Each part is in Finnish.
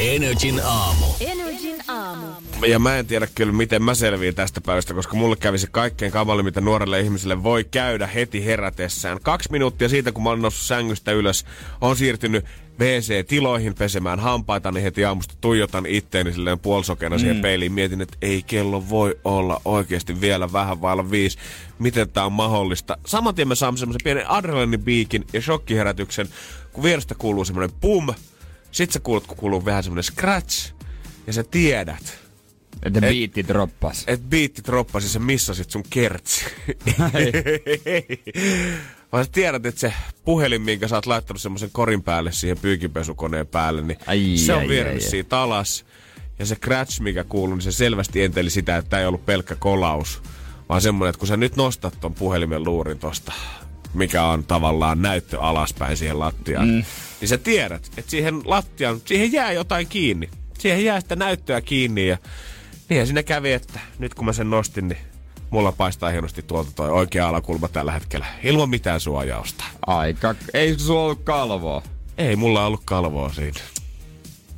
Energin aamu. Energin aamu. Ja mä en tiedä kyllä, miten mä selviin tästä päivästä, koska mulle kävi se kaikkein kamalin, mitä nuorelle ihmiselle voi käydä heti herätessään. Kaksi minuuttia siitä, kun mä olen noussut sängystä ylös, on siirtynyt WC-tiloihin pesemään hampaita, niin heti aamusta tuijotan itteeni silleen puolsokena mm. siihen peiliin. Mietin, että ei kello voi olla oikeasti vielä vähän vailla viisi. Miten tää on mahdollista? Saman tien mä saan semmoisen pienen adrenalinipiikin ja shokkiherätyksen, kun vierestä kuuluu semmoinen pum. Sit sä kuulet, kun kuuluu vähän semmoinen scratch. Ja sä tiedät, Että biitti droppas. et biitti droppasi, sä missasit sun kertsi. Vaan sä tiedät, että se puhelin, minkä sä oot laittanut semmoisen korin päälle siihen pyykinpesukoneen päälle, niin Ai, se on vienyt siitä alas. Ja se scratch, mikä kuuluu, niin se selvästi enteli sitä, että tää ei ollut pelkkä kolaus. Vaan semmonen, että kun sä nyt nostat ton puhelimen luurin tosta, mikä on tavallaan näyttö alaspäin siihen lattiaan, mm. niin sä tiedät, että siihen lattiaan, siihen jää jotain kiinni. Siihen jää sitä näyttöä kiinni ja niin siinä kävi, että nyt kun mä sen nostin, niin mulla paistaa hienosti tuolta toi oikea alakulma tällä hetkellä. Ilman mitään suojausta. Aika. Ei sulla ollut kalvoa. Ei mulla ollut kalvoa siinä.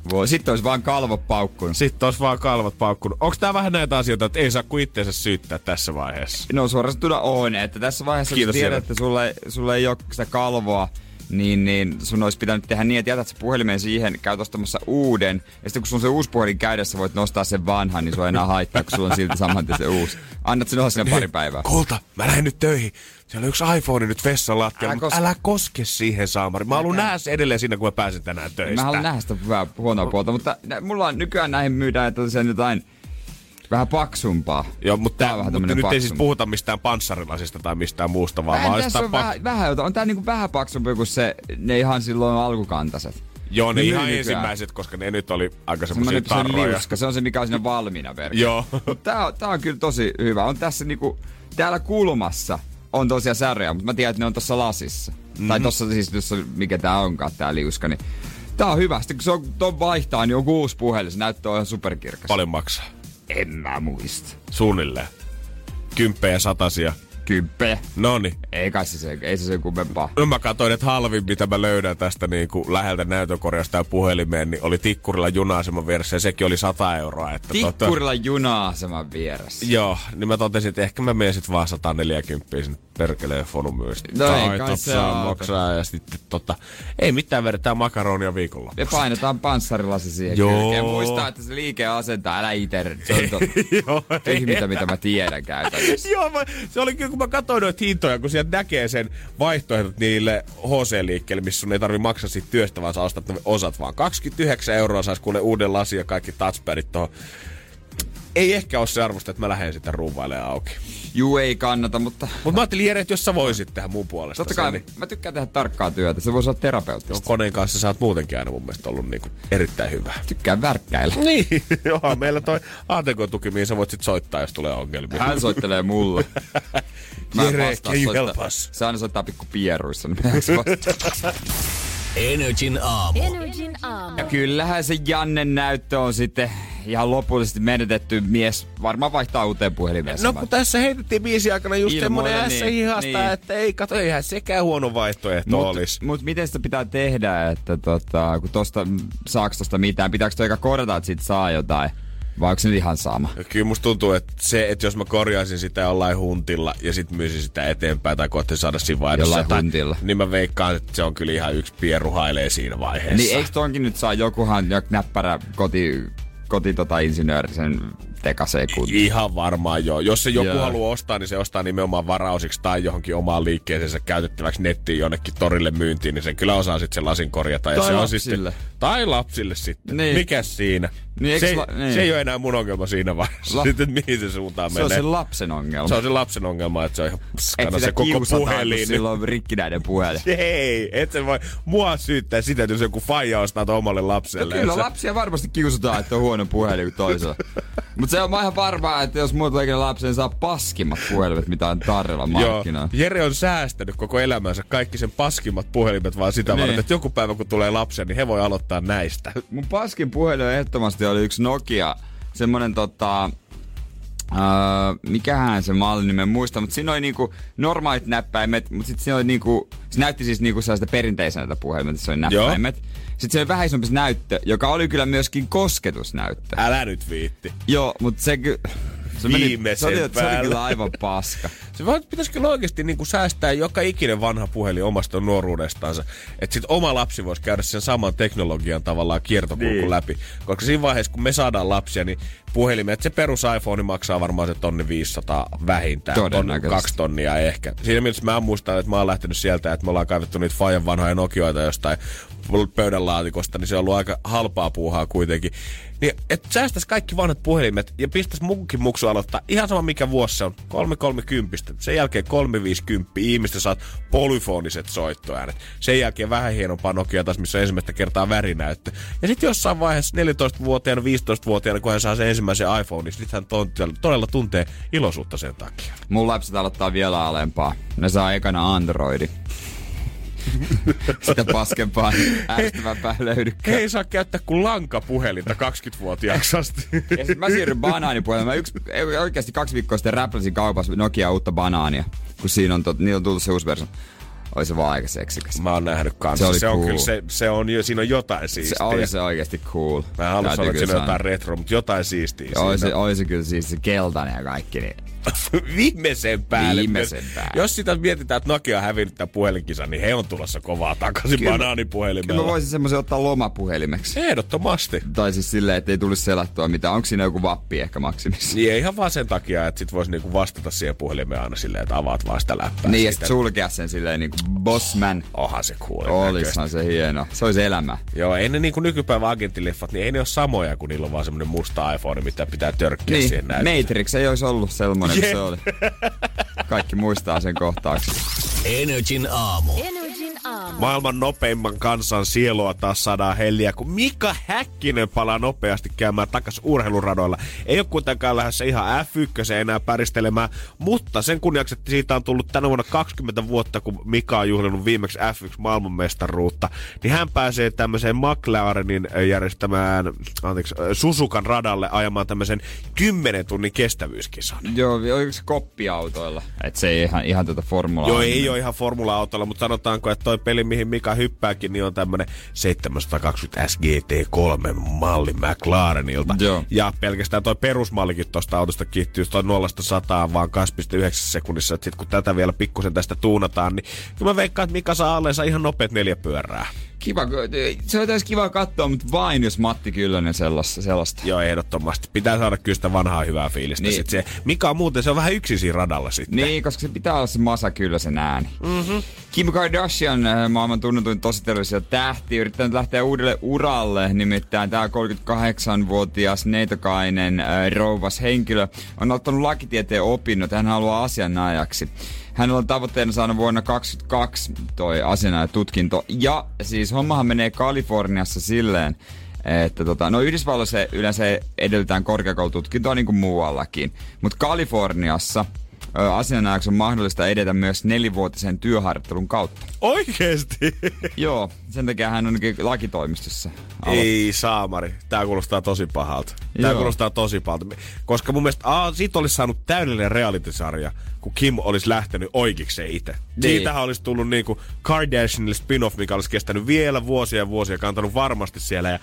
Voi, sitten olisi vaan kalvo paukkunut. Sitten olisi vaan kalvot paukkunut. Onko tää vähän näitä asioita, että ei saa kuin itseensä syyttää tässä vaiheessa? No suorastaan on, että tässä vaiheessa Kiitos kun tiedät, että sulla ei, sulla ei ole sitä kalvoa, niin, niin sun olisi pitänyt tehdä niin, että jätät se puhelimen siihen, käyt ostamassa uuden, ja sitten kun sulla on se uusi puhelin käydessä, voit nostaa sen vanhan, niin sulla ei enää haittaa, kun sulla on silti saman se uusi. Annat sen olla sinne pari päivää. Kulta, mä lähden nyt töihin. Siellä on yksi iPhone nyt vessan lattialla, Älä koske- älä koske siihen, Saamari. Mä haluan nähdä se edelleen siinä, kun mä pääsen tänään töistä. Mä haluan nähdä sitä hyvää huonoa puolta, mutta mulla on nykyään näihin myydään tosiaan jotain vähän paksumpaa. Joo, mutta, Tää vähän mutta nyt ei siis puhuta mistään panssarilasista tai mistään muusta, vaan, Vähän, vaan on pak- vähän, vähän, jotain- on tää niinku vähän paksumpi kuin se, ne ihan silloin alkukantaiset. Joo, ne Ne ihan nykyään. ensimmäiset, koska ne nyt oli aika semmoisia Semmoinen se on tarroja. liuska, se on se mikä on siinä valmiina verkko. Joo. Tää, on- tää on kyllä tosi hyvä. On tässä niinku, täällä kulmassa on tosiaan särjä, mutta mä tiedän, että ne on tossa lasissa. Mm-hmm. Tai tossa siis, tossa, mikä tää onkaan tää liuska, niin Tää on hyvä. Sitten kun se on ton vaihtaa, niin on uusi puhelin. Se näyttää ihan superkirkas. Paljon maksaa. En mä muista. Suunnilleen. Kymppejä, satasia. Kymppeä. Noni. Ei kai se, se, ei se sen kummempaa. No mä katsoin, että halvin, mitä mä löydän tästä niin kuin läheltä näytökorjasta ja puhelimeen, niin oli Tikkurilla juna-aseman vieressä ja sekin oli 100 euroa. Että Tikkurilla juna-aseman vieressä. Joo, niin mä totesin, että ehkä mä menen sit vaan 140 sinne perkeleen fonumyystä. No ei kai se maksaa ja sitten tota, ei mitään vedetään makaronia viikolla. Ja painetaan panssarilasi siihen Joo. kylkeen. Muistaa, että se liike asentaa, älä ite. Se on to, Joo, tyhmintä, mitä mä tiedän käytännössä. Joo, mä, se oli kyllä, kun mä katsoin noita hintoja, kun sieltä näkee sen vaihtoehdot niille HC-liikkeelle, missä sun ei tarvi maksaa siitä työstä, vaan sä ostat ne osat vaan. 29 euroa saisi kuule uuden lasin ja kaikki touchpadit tuohon. Ei ehkä ole se arvosta, että mä lähden sitä ruuvailemaan auki. Juu, ei kannata, mutta Mutta mä ajattelin Jere, että jos sä voisit tehdä mun puolesta totta kai sen, niin mä tykkään tehdä tarkkaa työtä. Se voisi olla terapeuttista. koneen kanssa sä oot muutenkin aina mun mielestä ollut niinku erittäin hyvä. Tykkään värkkäillä. Niin, joo, meillä toi ATK-tuki, mihin sä voit sit soittaa, jos tulee ongelmia. Hän soittelee mulle. Jere, can you help us? Se aina soittaa pikku pieruissa. Niin. Energin aamu. Energin aamu. ja kyllähän se Jannen näyttö on sitten ihan lopullisesti menetetty mies. Varmaan vaihtaa uuteen puhelimeen. No kun tässä heitettiin biisi aikana just Ilmoille, semmonen ässä niin, hihasta, niin. että ei kato, eihän sekään huono vaihtoehto Mut, olisi. mut miten sitä pitää tehdä, että tota, kun tosta, saaks tosta mitään, pitääkö toi korjata, että siitä saa jotain? Vai onko se nyt ihan sama? Kyllä musta tuntuu, että se, että jos mä korjaisin sitä jollain huntilla ja sit myisin sitä eteenpäin tai koettaisin saada siinä vaihdossa Jollain jotain, huntilla. niin mä veikkaan, että se on kyllä ihan yksi pieruhailee siinä vaiheessa. Niin eikö tonkin nyt saa jokuhan joku näppärä koti, koti tota insinööri sen tekaseen kuntoon? Ihan varmaan joo. Jos se joku Joo. haluaa ostaa, niin se ostaa nimenomaan varausiksi tai johonkin omaan liikkeeseensä käytettäväksi nettiin jonnekin torille myyntiin, niin sen kyllä osaa sitten sen lasin korjata. Ja se on sitten, Tai lapsille sitten. Niin. Mikäs siinä? Niin, se, la- niin. se ei ole enää mun ongelma siinä vaiheessa. La- Sitten, mihin se suuntaan Se on menee. se lapsen ongelma. se on se lapsen ongelma, että se on ihan paskana että se koko puhelin. kun sillä on rikkinäinen puhelin. Ei, et se voi mua syyttää sitä, että jos joku faija ostaa omalle No lapselle. kyllä se... lapsia varmasti kiusataan, että on huono puhelin kuin toisella. Mutta se on ihan varmaa, että jos muuta ikinä lapsen niin saa paskimmat puhelimet, mitä on tarjolla Joo, markkinoilla. Jere on säästänyt koko elämänsä kaikki sen paskimmat puhelimet vaan sitä Niin. varten, että joku päivä kun tulee lapsia, niin he voi aloittaa näistä. Mun paskin puhelin ehdottomasti oli yksi Nokia, semmonen tota... Öö, mikähän se malli nimen muista, mutta siinä oli niinku normaalit näppäimet, mutta sitten siinä oli niinku, se näytti siis niinku sellaista perinteiseltä puhelimelta, se oli näppäimet. Sitten se oli vähän isompi näyttö, joka oli kyllä myöskin kosketusnäyttö. Älä nyt viitti. Joo, mutta se ky- se, meni, Viimeisen se, oli, se oli päälle. kyllä aivan paska. Se vaan pitäisi kyllä oikeasti niin kuin säästää joka ikinen vanha puhelin omasta nuoruudestaansa. Että sit oma lapsi voisi käydä sen saman teknologian tavallaan kiertokulku Niin. läpi. Koska siinä vaiheessa, kun me saadaan lapsia, niin puhelimet, se perus iPhone maksaa varmaan se tonni 500 vähintään. Ton, Todennäköisesti. kaksi tonnia ehkä. Siinä mielessä mä muistan, että mä oon lähtenyt sieltä, että me ollaan kaivettu niitä Fajan vanhoja Nokioita jostain pöydänlaatikosta, niin se on ollut aika halpaa puuhaa kuitenkin. Niin, että säästäisi kaikki vanhat puhelimet ja pistäisi munkin muksu aloittaa. Ihan sama mikä vuosi se on. 330. Sen jälkeen 350. Ihmistä saat polyfoniset soittoäänet. Sen jälkeen vähän hienompaa Nokia taas, missä on ensimmäistä kertaa värinäyttö. Ja sitten jossain vaiheessa 14-vuotiaana, 15-vuotiaana, kun hän saa sen ensimmäisen iPhone, niin sitten hän todella tuntee iloisuutta sen takia. Mun lapset aloittaa vielä alempaa. Ne saa ekana Androidi. Sitä paskempaa, ärsyttävämpää löydykään. Ei saa käyttää kuin lankapuhelinta 20-vuotiaaksi asti. Ja sit mä siirryn banaanipuolelle. Mä yksi, oikeasti kaksi viikkoa sitten räpläsin kaupassa Nokia uutta banaania. Kun siinä on, tot, niillä on tullut se uusi versio. Oli se vaan aika seksikäs. Mä oon nähnyt kanssa. Se oli se on cool. kyllä, se, se on, jo- siinä on jotain siistiä. Se oli se oikeasti cool. Mä haluaisin olla, että siinä on jotain sanoa. retro, mutta jotain siistiä Oli se, siinä. oli se kyllä siis se keltainen ja kaikki. Niin. Viimeisen päälle. Viimeisen päälle. Jos sitä mietitään, että Nokia on hävinnyt tämän puhelinkisan, niin he on tulossa kovaa takaisin Kyllä banaanipuhelimella. Kyllä mä voisin semmoisen ottaa lomapuhelimeksi. Ehdottomasti. Tai siis silleen, että ei tulisi selattua mitään. Onko siinä joku vappi ehkä maksimissa? Niin ei ihan vaan sen takia, että sit voisi niinku vastata siihen puhelimeen aina silleen, että avaat vaan sitä läppää. Niin, ja siitä. sit sulkea sen silleen niinku bossman. Onhan se cool. Olishan se hieno. Se olisi elämä. Joo, ei ne niinku nykypäivän agenttileffat, niin ei ne ole samoja, kun niillä on vaan semmonen musta iPhone, mitä pitää törkkiä Niin, siihen näyttöön. Matrix ei olisi ollut sellainen Jep. se oli. Kaikki muistaa sen kohtauksen. Energin aamu. Energin aamu. Maailman nopeimman kansan sielua taas saadaan helliä, kun Mika Häkkinen palaa nopeasti käymään takas urheiluradoilla. Ei ole kuitenkaan lähdössä ihan F1 enää päristelemään, mutta sen kunniaksi, että siitä on tullut tänä vuonna 20 vuotta, kun Mika on juhlinut viimeksi F1 maailmanmestaruutta, niin hän pääsee tämmöiseen McLarenin järjestämään, anteeksi, Susukan radalle ajamaan tämmöisen 10 tunnin kestävyyskisan. Joo, oliko se koppiautoilla? Et se ei ihan, ihan tuota formulaa. Joo, ei ole ihan formula-autolla, mutta sanotaanko, että toi peli, mihin Mika hyppääkin, niin on tämmönen 720 SGT3 malli McLarenilta. Joo. Ja pelkästään toi perusmallikin tosta autosta kiihtyy toi 0 100 vaan 2,9 sekunnissa. Et sit kun tätä vielä pikkusen tästä tuunataan, niin kyllä mä veikkaan, että Mika saa alleensa ihan nopeat neljä pyörää. Kiva, se on täys kiva katsoa, mutta vain jos Matti Kyllönen sellaista. sellaista. Joo, ehdottomasti. Pitää saada kyllä sitä vanhaa hyvää fiilistä. Niin. Sit se, Mika on muuten, se on vähän yksin siinä radalla sitten. Niin, koska se pitää olla se Masa Kyllösen ääni. Mm-hmm. Kim Kardashian, äh, maailman tunnetuin tositelevisio tähti, yrittää nyt lähteä uudelle uralle. Nimittäin tämä 38-vuotias neitokainen äh, rouvas henkilö on ottanut lakitieteen opinnot. Hän haluaa asianajaksi. Hänellä on tavoitteena saada vuonna 2022 toi asianajatutkinto. Ja siis hommahan menee Kaliforniassa silleen, että tota, no Yhdysvalloissa yleensä edellytään korkeakoulututkintoa niin kuin muuallakin. Mutta Kaliforniassa asianajaksi on mahdollista edetä myös nelivuotisen työharjoittelun kautta. Oikeesti? Joo, sen takia hän on lakitoimistossa. alo- Ei saamari. Tää kuulostaa tosi pahalta. Tää Joo. kuulostaa tosi pahalta. Koska mun mielestä aa, siitä olisi saanut täydellinen reality-sarja, kun Kim olisi lähtenyt oikeikseen itse. Niin. Siitähän olisi tullut niinku Kardashianille spin-off, mikä olisi kestänyt vielä vuosia ja vuosia, kantanut varmasti siellä. Ja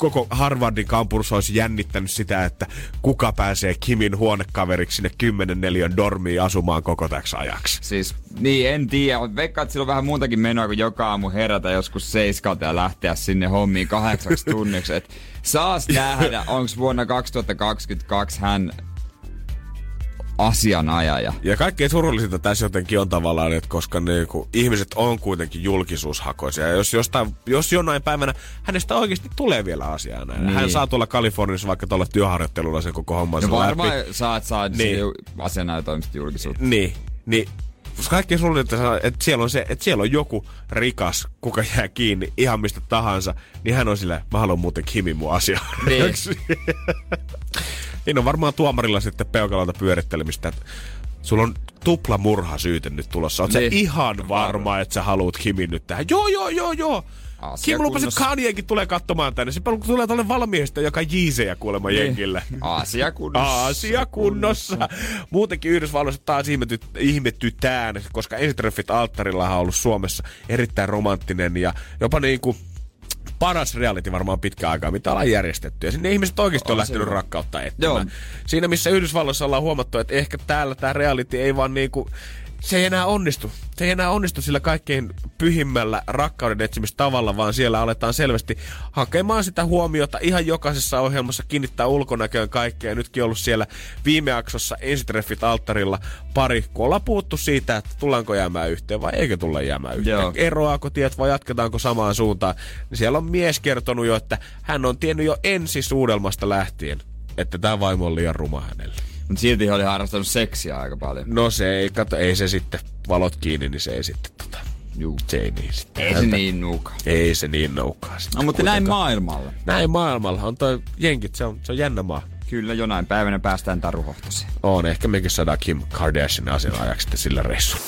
koko Harvardin kampus olisi jännittänyt sitä, että kuka pääsee Kimin huonekaveriksi sinne 10 neliön dormiin asumaan koko täksi ajaksi. Siis, niin en tiedä, mutta veikkaan, että sillä on vähän muutakin menoa kuin joka aamu herätä joskus seiskalta ja lähteä sinne hommiin kahdeksaksi tunniksi. Et saas nähdä, onko vuonna 2022 hän asianajaja. Ja kaikkein surullisinta tässä jotenkin on tavallaan, että koska ne, kun ihmiset on kuitenkin julkisuushakoisia. Ja jos, jostain, jos jonain päivänä hänestä oikeasti tulee vielä asiaa näin. Niin. Hän saa tuolla Kaliforniassa vaikka tuolla työharjoittelulla sen koko homman No varmaan läpi. saat saa Niin. asianajotoimista julkisuutta. Niin, niin kaikkein surullisinta, että siellä on se, että siellä on joku rikas, kuka jää kiinni ihan mistä tahansa, niin hän on sillä, mä haluan muuten Kimin mun asiaa. Niin. niin on varmaan tuomarilla sitten peukalolta pyörittelemistä, että sulla on tupla murha syyte nyt tulossa. Oot niin. Ihan varma, että sä haluat Kimin nyt tähän? Joo, joo, joo, joo. Asia Kim lupasi, että. Kanyekin tulee katsomaan tänne. Se tulee tuolle valmiista, joka jiisejä kuulemma Niin. jengille. Asia kunnossa. Asia kunnossa. Muutenkin Yhdysvalloissa taas ihmety, ihmettytään, koska ensitreffit alttarilla on ollut Suomessa erittäin romanttinen ja jopa niin kuin paras reality varmaan pitkä aikaa, mitä ollaan järjestetty. Ja sinne ihmiset oikeasti on, On se lähtenyt hyvä. rakkautta etsimään. Joo. Siinä missä Yhdysvalloissa ollaan huomattu, että ehkä täällä tämä reality ei vaan niinku se ei enää onnistu. Se ei enää onnistu sillä kaikkein pyhimmällä rakkauden etsimistä vaan siellä aletaan selvästi hakemaan sitä huomiota ihan jokaisessa ohjelmassa, kiinnittää ulkonäköön kaikkea. Ja nytkin ollut siellä viime jaksossa ensitreffit alttarilla pari, kun ollaan puhuttu siitä, että tullaanko jäämään yhteen vai eikö tulla jäämään yhteen. Joo. Eroaako tiet vai jatketaanko samaan suuntaan. Niin siellä on mies kertonut jo, että hän on tiennyt jo ensisuudelmasta lähtien, että tämä vaimo on liian ruma hänelle. Mutta silti he oli harrastanut seksiä aika paljon. No se ei, kato, ei se sitten, valot kiinni, niin se ei sitten tota, Juu. se ei niin sitten. Ei se häntä- niin nuuka. Ei se niin noukkaa sitten. No mutta näin kuitenkaan. maailmalla. Näin maailmalla on toi jenkit, se on, se on jännä maa. Kyllä jonain päivänä päästään taruhohtoseen. On, ehkä mekin saadaan Kim Kardashian asianajaksi sitten sillä reissulla.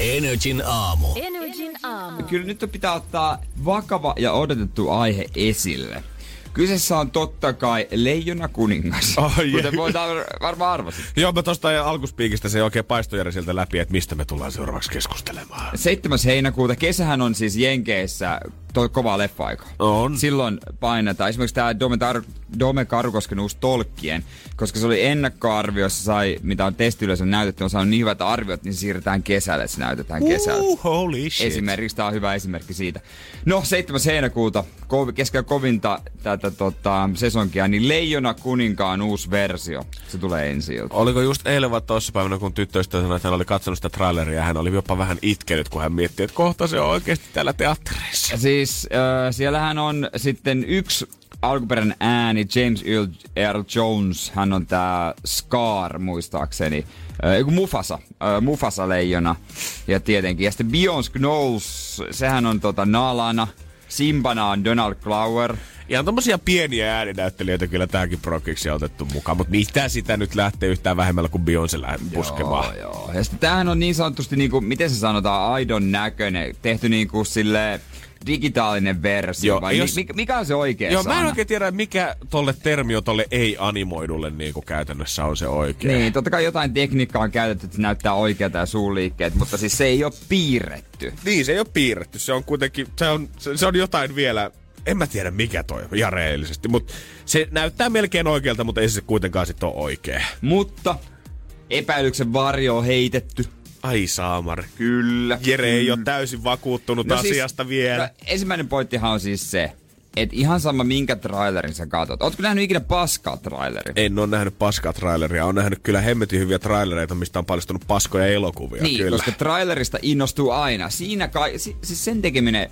Energin aamu. Energin aamu. Kyllä nyt pitää ottaa vakava ja odotettu aihe esille. Kyseessä on totta kai Leijona kuningas. Ai, kuten voit ar- varmaan arvasit. Joo, mä tosta alkuspiikistä se oikein paistojärjellä sieltä läpi, että mistä me tullaan seuraavaksi keskustelemaan. 7. heinäkuuta, kesähän on siis Jenkeissä toi kova leffa-aika. On. Silloin painetaan. Esimerkiksi tämä Dome, Tar- Dome Karukosken uusi Tolkkien, koska se oli ennakkoarviossa, sai, mitä on testiyleisö näytetty, on saanut niin hyvät arviot, niin se siirretään kesälle, että se näytetään kesällä. Uh, holy shit. Esimerkiksi tämä on hyvä esimerkki siitä. No, 7. heinäkuuta, kov- keskellä kovinta tätä tota, sesonkia, niin Leijona kuninkaan uusi versio. Se tulee ensi ilta. Oliko just eilen vai toissa päivänä, kun tyttöystävä sanoi, että hän oli katsonut sitä traileria hän oli jopa vähän itkenyt, kun hän mietti, että kohta se on oikeasti täällä teattereissa. Siis äh, siellähän on sitten yksi alkuperäinen ääni, James Earl Jones, hän on tää Scar muistaakseni. Äh, eiku Mufasa, äh, Mufasa-leijona. Ja tietenkin. Ja sitten Beyoncé Knowles, sehän on tota Nalana. Simbana on Donald Glover. Ihan tommosia pieniä ääninäyttelijöitä kyllä tähänkin prokiksi on otettu mukaan, mutta mitä sitä nyt lähtee yhtään vähemmällä kuin Beyoncé lähtee puskemaan. Joo, joo. Ja sitten tämähän on niin sanotusti, niinku, miten se sanotaan, aidon näköinen. Tehty niinku sille digitaalinen versio. Joo, vai jos- mi- mikä on se oikea Joo, mä en sana? oikein tiedä, mikä tolle termio tolle ei-animoidulle niin kuin käytännössä on se oikea. Niin, totta kai jotain tekniikkaa on käytetty, että se näyttää oikealta ja suuliikkeet, mutta siis se ei ole piirretty. Niin, se ei ole piirretty. Se on kuitenkin, se on, se, se on jotain vielä, en mä tiedä mikä toi on ihan reellisesti, mutta se näyttää melkein oikealta, mutta ei se kuitenkaan sitten ole oikea. Mutta epäilyksen varjo on heitetty. Ai saamari. Kyllä. Jere ei ole täysin vakuuttunut no asiasta siis, vielä. No, ensimmäinen pointtihan on siis se, että ihan sama minkä trailerin sä katot. Ootko nähnyt ikinä paskaa trailerin? En ole nähnyt paskaa traileria. On nähnyt kyllä hemmetin hyviä trailereita, mistä on paljastunut paskoja elokuvia. niin, kyllä. koska trailerista innostuu aina. Siinä kai, si, siis sen tekeminen,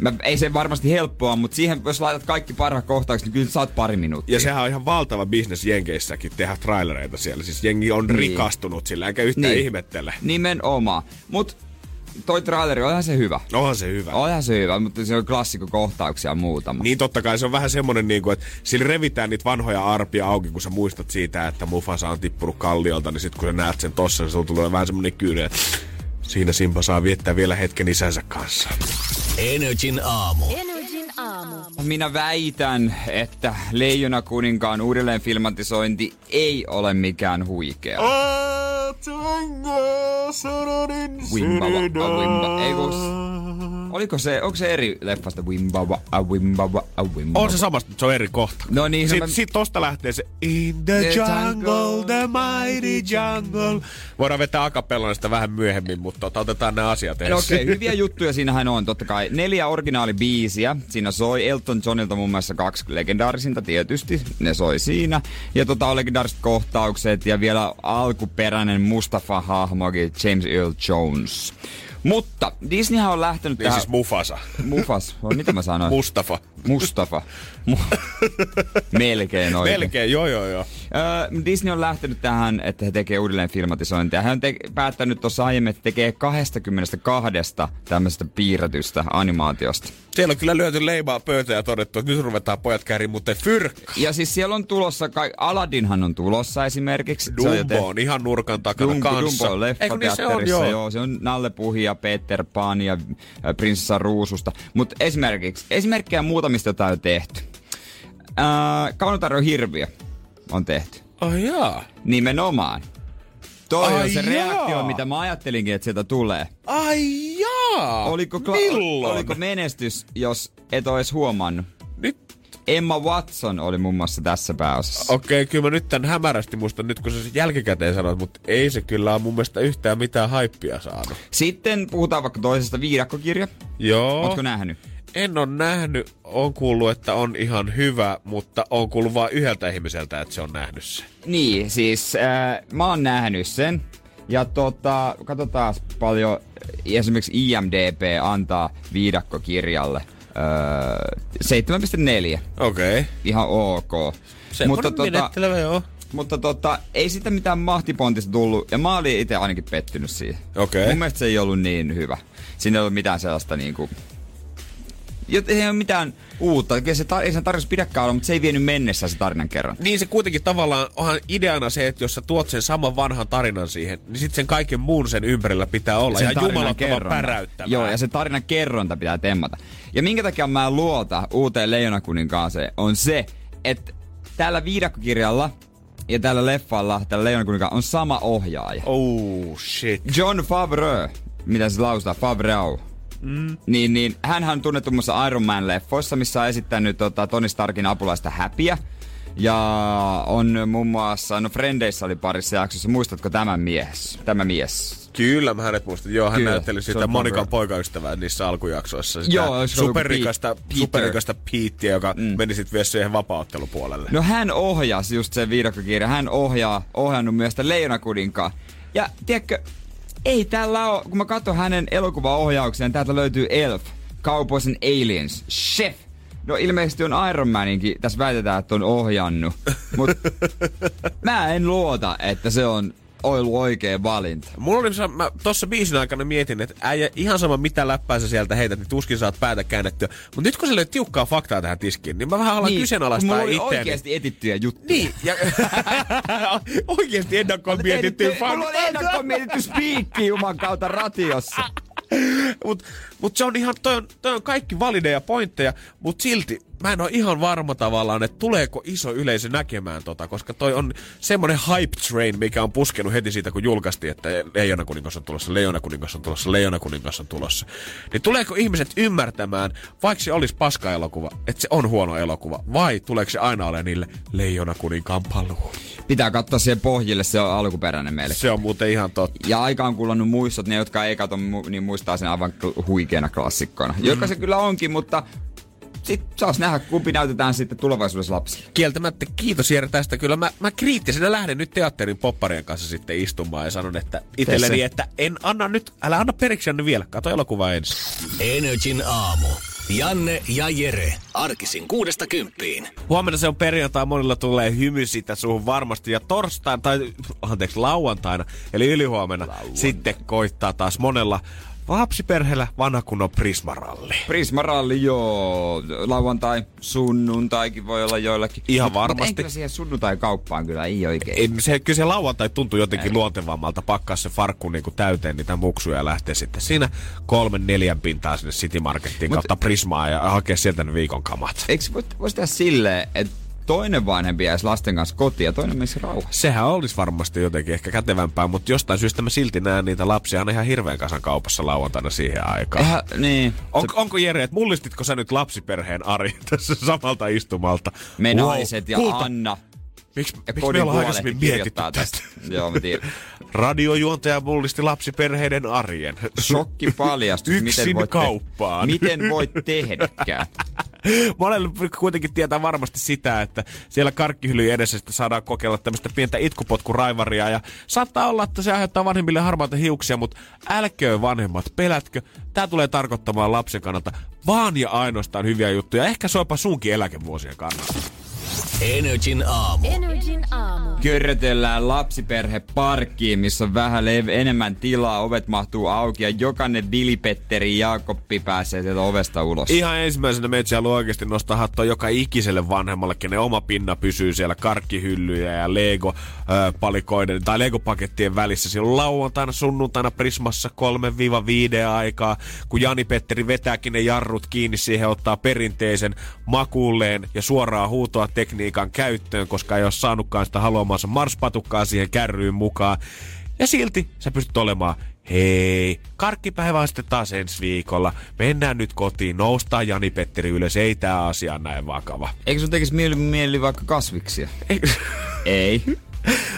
mä, ei se varmasti helppoa, mutta siihen jos laitat kaikki parhaat kohtaukset, niin kyllä saat pari minuuttia. Ja sehän on ihan valtava bisnes Jenkeissäkin tehdä trailereita siellä. Siis jengi on niin. rikastunut sillä, eikä yhtään niin. ihmettele. Nimenomaan. Mut toi traileri, onhan se hyvä. Onhan se hyvä. Onhan se hyvä, mutta se on klassikkokohtauksia muutama. Niin totta kai se on vähän semmonen niinku, että sillä revitään niitä vanhoja arpia auki, kun sä muistat siitä, että Mufasa on tippunut kalliolta, niin sit kun sä näet sen tossa, niin sulla tulee vähän semmonen kyyne, että siinä Simba saa viettää vielä hetken isänsä kanssa. Energin aamu. Energin aamu. Minä väitän, että Leijona kuninkaan uudelleen filmatisointi ei ole mikään huikea. Wimba, wa- wimba, ei kun... Oliko se, onko se eri leffasta Wimbawa, a Wimbawa, a Wimbawa? On se samasta, mutta se on eri kohta. No niin, no Sitten mä- sit tosta lähtee se In the, The jungle, jungle, the mighty jungle. Voidaan vetää akapellona sitä vähän myöhemmin, mutta tota, otetaan nämä asiat No ensin. Okei, okay, hyviä juttuja siinähän on, totta kai. Neljä originaalibiisiä. Siinä soi Elton Johnilta muun muassa kaksi legendaarisinta tietysti. Ne soi siinä. Ja tota legendaariset kohtaukset ja vielä alkuperäinen Mustafa-hahmokin James Earl Jones. Mutta Disneyhän on lähtenyt Niin tähän... siis Mufasa. Mufas, vai mitä mä sanoin? Mustafa. Mustafa. Mu- Melkein oikein. Melkein, joo joo joo. Öö, Disney on lähtenyt tähän, että he tekee uudelleen filmatisointia. Hän on te- päättänyt tuossa aiemmin, että tekee 22 tämmöisestä piirretystä animaatiosta. Siellä on kyllä lyöty leimaa pöytään ja todettu, että nyt ruvetaan pojat käärin, mutta fyrkkä. Ja siis siellä on tulossa, ka- Aladdinhan on tulossa esimerkiksi. Se on Dumbo on ihan nurkan takana Dumbo, kanssa. Dumbo on Eikö niin se on, joo. joo. Se on Nalle Puhi ja Peter Pan ja äh, Prinsessa Ruususta. Mutta esimerkiksi, esimerkkejä muutamista, joita on tehty. Äh, Kaunotarjo Hirviö on tehty. Ai jaa. Nimenomaan. Toi Ai on se jaa. reaktio, mitä mä ajattelinkin, että sieltä tulee. Ai jaa. Oliko, kla- Milloin? oliko menestys, jos et edes huomannut? Nyt Emma Watson oli muun muassa tässä pääosassa. Okei, kyllä mä nyt tän hämärästi muistan nyt, kun sä sen jälkikäteen sanoit, mutta ei se kyllä ole mun mielestä yhtään mitään haippia saanut. Sitten puhutaan vaikka toisesta viidakkokirja. Joo. Ootko nähnyt? En ole nähnyt, on kuullut, että on ihan hyvä, mutta on kuullut vain yhdeltä ihmiseltä, että se on nähnyt se. Niin, siis äh, mä oon nähnyt sen. Ja tota, katsotaan paljon esimerkiksi IMDB antaa viidakkokirjalle. Öö, 7,4. Okei. Okay. Ihan ok. Mutta tota, joo. mutta tota, ei sitä mitään mahtipontista tullut, ja mä olin itse ainakin pettynyt siihen. Okei. Mun mielestä se ei ollut niin hyvä. Siinä ei ollut mitään sellaista niinku... Jot, ei ole mitään uutta. Kyllä se tar- ei sen tarjossa pidäkään olla, mutta se ei vienyt mennessä se tarinan kerran. Niin se kuitenkin tavallaan onhan ideana se, että jos sä tuot sen saman vanhan tarinan siihen, niin sitten sen kaiken muun sen ympärillä pitää olla. Sen ja jumalattoman päräyttävää. Joo, ja se tarinan kerronta pitää temmata. Ja minkä takia mä luota uuteen Leijonakuninkaaseen on se, että tällä viidakkokirjalla ja tällä leffalla, tällä Leijonakuninkaan on sama ohjaaja. Oh shit. John Favreau, mitä se lausutaan, Favreau. Mm. Niin, niin hänhän on tunnettu muun muassa Iron Man-leffoissa, missä on esittänyt tota, Tony Starkin apulaista häpiä. Ja on muun muassa, no Frendeissä oli parissa jaksossa, muistatko tämän mies? Tämä mies. Kyllä, mä hänet muistan. Joo, hän Kyllä, näytteli sitä on Monikan poikaystävää niissä alkujaksoissa. Sitä Joo, superrikasta, Pete- Peter. superrikasta Peteä, joka mm. meni sitten vielä siihen vapaaottelupuolelle. No hän ohjasi just sen viidakkokirjan. Hän ohjaa, ohjannut myös sitä Leijonakuninkaan. Ja tiedätkö, ei tällä ole, kun mä katson hänen elokuvaohjaukseen, täältä löytyy Elf, and Aliens, Chef. No ilmeisesti on Iron Maninkin, tässä väitetään, että on ohjannut. Mutta mä en luota, että se on ollut oikea valinta. Mulla oli, mä tossa biisin aikana mietin, että äijä, ihan sama mitä läppää sä sieltä heität, niin tuskin saat päätä käännettyä. Mutta nyt kun se löi tiukkaa faktaa tähän tiskiin, niin mä vähän alan niin, kyseenalaistaa mulla oli itseäni. oikeasti etittyjä juttuja. Niin, ja oikeesti ennakkoon mietittyä Mulla on ennakkoon mietitty spiikki Juman kautta ratiossa. Mutta mut se on ihan, toi on, toi on kaikki valideja pointteja, mutta silti mä en ole ihan varma tavallaan, että tuleeko iso yleisö näkemään tota, koska toi on semmonen hype train, mikä on puskenut heti siitä, kun julkaistiin, että Leijona kuningas on tulossa, Leijona kuningas on tulossa, Leijona kuningas on tulossa. Niin tuleeko ihmiset ymmärtämään, vaikka se olisi paska elokuva, että se on huono elokuva, vai tuleeko se aina ole niille Leijona kuninkaan paluu? Pitää katsoa siihen pohjille, se on alkuperäinen meille. Se on muuten ihan totta. Ja aikaan kulunut muistot, ne jotka ei katso, niin muistaa sen aivan huikeana klassikkona. Mm. Joka se kyllä onkin, mutta sit saas nähdä, kumpi näytetään sitten tulevaisuudessa lapsille. kieltämättä kiitos Jere tästä. Kyllä mä, mä kriittisenä lähden nyt teatterin popparien kanssa sitten istumaan ja sanon, että itselleni, se. että en anna nyt, älä anna periksi Janne vielä. Kato elokuva ensin. Energin aamu. Janne ja Jere. Arkisin kuudesta kymppiin. Huomenna se on perjantai, monilla tulee hymy siitä suhun varmasti. Ja torstaina, tai anteeksi lauantaina, eli ylihuomenna, sitten koittaa taas monella lapsiperheellä vanha kunnon prismaralli. Prismaralli, joo. Lauantai, sunnuntaikin voi olla joillakin. Ihan Mut- varmasti. ei kyllä siihen sunnuntai-kauppaan kyllä ei oikein. Ei, se, kyllä se lauantai tuntuu jotenkin luontevammalta pakkaa se farkku niinku täyteen niitä muksuja ja lähtee sitten siinä kolmen neljän pintaa sinne City Markettiin Mut- kautta Prismaa ja hakea sieltä ne viikon kamat. Eikö voisi vois tehdä silleen, että toinen vanhempi jäisi lasten kanssa kotiin ja toinen menisi rauhassa. Sehän olisi varmasti jotenkin ehkä kätevämpää, mutta jostain syystä mä silti näen niitä lapsia aina ihan hirveän kasan kaupassa lauantaina siihen aikaan. Eihän, niin. On, onko Jere, että mullistitko sä nyt lapsiperheen Ari tässä samalta istumalta? Me Wow, naiset ja kulta. Anna. Miksi, Ja miksi kodin me ollaan puolehti aikaisemmin mietitty kirjoittaa tästä? Joo, mä tiedän. Radiojuontaja mullisti lapsiperheiden arjen. Shokki paljastus. Yksin miten voit te- kauppaan. Miten voit tehdäkään? Monelle kuitenkin tietää varmasti sitä, että siellä karkkihylyn edessä sitten saadaan kokeilla tämmöistä pientä itkupotkuraivaria. Ja saattaa olla, että se aiheuttaa vanhemmille harmaita hiuksia, mutta älköön vanhemmat, pelätkö. Tämä tulee tarkoittamaan lapsen kannalta vaan ja ainoastaan hyviä juttuja. Ehkä jopa sunkin eläkevuosien kannalta. Energin aamu. Energin aamu. Körrötellään lapsiperheparkkiin, missä on vähän lev- enemmän tilaa, ovet mahtuu auki ja jokainen Vili-Petteri Jaakoppi pääsee sieltä ovesta ulos. Ihan ensimmäisenä meitä haluaa oikeasti nostaa hattua joka ikiselle vanhemmalle, kenen oma pinna pysyy siellä karkkihyllyjä ja Lego-palikoiden tai Lego-pakettien välissä. Siellä on lauantaina, sunnuntaina Prismassa 3-5 aikaa, kun Jani-Petteri vetääkin ne jarrut kiinni siihen, ottaa perinteisen makuulleen ja suoraa huutoa tekniikan käyttöön, koska ei ole saanutkaan sitä haluamansa marspatukkaa siihen kärryyn mukaan. Ja silti sä pystyt olemaan, hei, karkkipäivä on sitten taas ensi viikolla. Mennään nyt kotiin, noustaan Jani-Petteri ylös, ei tää asia näin vakava. Eikö sun tekisi mieli, mieli vaikka kasviksia? Ei. Ei.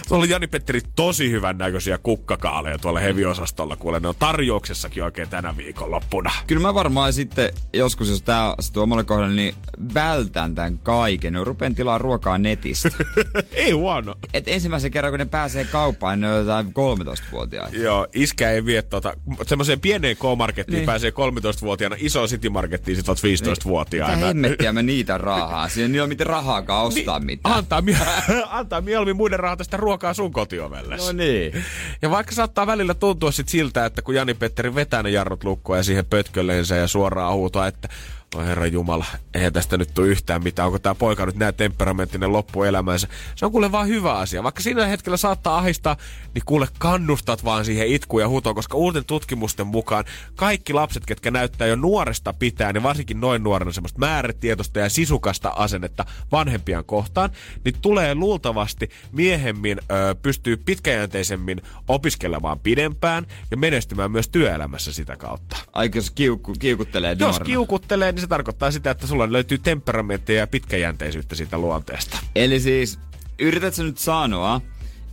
Tuolla oli Jani-Petteri tosi hyvän näköisiä kukkakaaleja tuolla heviosastolla, kuule ne on tarjouksessakin oikein tänä viikonloppuna. Kyllä mä varmaan sitten joskus, jos tää astuu omalle kohdalle, niin vältän tämän kaiken. Rupean tilaa ruokaa netistä. ei huono. Et ensimmäisen kerran, kun ne pääsee kauppaan, ne on jotain 13-vuotiaita. Joo, iskä ei vie tota, semmoiseen pieneen K-markettiin Niin. pääsee 13-vuotiaana, isoon City-markettiin sit oot 15-vuotiaana. Mitä hemmettiä mä niitä rahaa? Siinä ei ole mitään rahaakaan ostaa mitään. Antaa, mie- antaa mieluummin muiden rahata sitä ruokaa sun kotiovelle. No niin. Ja vaikka saattaa välillä tuntua sit siltä, että kun Jani-Petteri vetää ne jarrut lukkoon ja siihen pötkölleensä ja suoraan huutoa, että Oi herra Jumala, eihän tästä nyt tule yhtään mitään. Onko tämä poika nyt näin temperamenttinen loppuelämänsä? Se on kuule vaan hyvä asia. Vaikka siinä hetkellä saattaa ahistaa, niin kuule kannustat vaan siihen itkuun ja huutoon, koska uuden tutkimusten mukaan kaikki lapset, ketkä näyttää jo nuoresta pitää, niin varsinkin noin nuorena semmoista määrätietoista ja sisukasta asennetta vanhempiaan kohtaan, niin tulee luultavasti miehemmin ö, pystyy pitkäjänteisemmin opiskelemaan pidempään ja menestymään myös työelämässä sitä kautta. Aika jos kiukku, kiukuttelee Jos nuorena. kiukuttelee, niin se tarkoittaa sitä, että sulla löytyy temperamenttia ja pitkäjänteisyyttä siitä luonteesta. Eli siis, yritätkö nyt sanoa,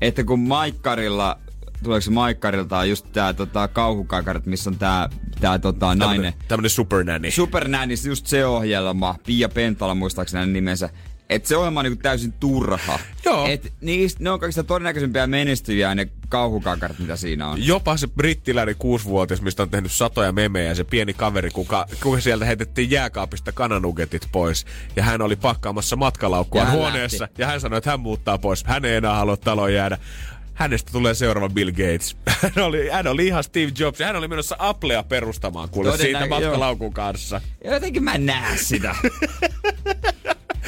että kun Maikkarilla, tuleeko se Maikkarilta just tää tota, kauhukakarat, missä on tää, tää tota, nainen. Tämmönen supernanny. Supernänis, just se ohjelma, Pia Pentala muistaakseni hänen nimensä. Että se ohjelma on niinku täysin turha. Joo. Et niistä, ne on kaikista todennäköisimpiä menestyjiä ne kauhukakarat, mitä siinä on. Jopa se brittiläinen kuusivuotias, mistä on tehnyt satoja memejä, ja se pieni kaveri, kuka, kuka sieltä heitettiin jääkaapista kananugetit pois. Ja hän oli pakkaamassa matkalaukkua Ja huoneessa. lähti. Ja hän sanoi, että hän muuttaa pois. Hän ei enää halua taloon jäädä. Hänestä tulee seuraava Bill Gates. Hän oli, hän oli ihan Steve Jobs. Ja hän oli menossa Applea perustamaan kuule siitä matkalaukun kanssa. Jotenkin mä en näe sitä.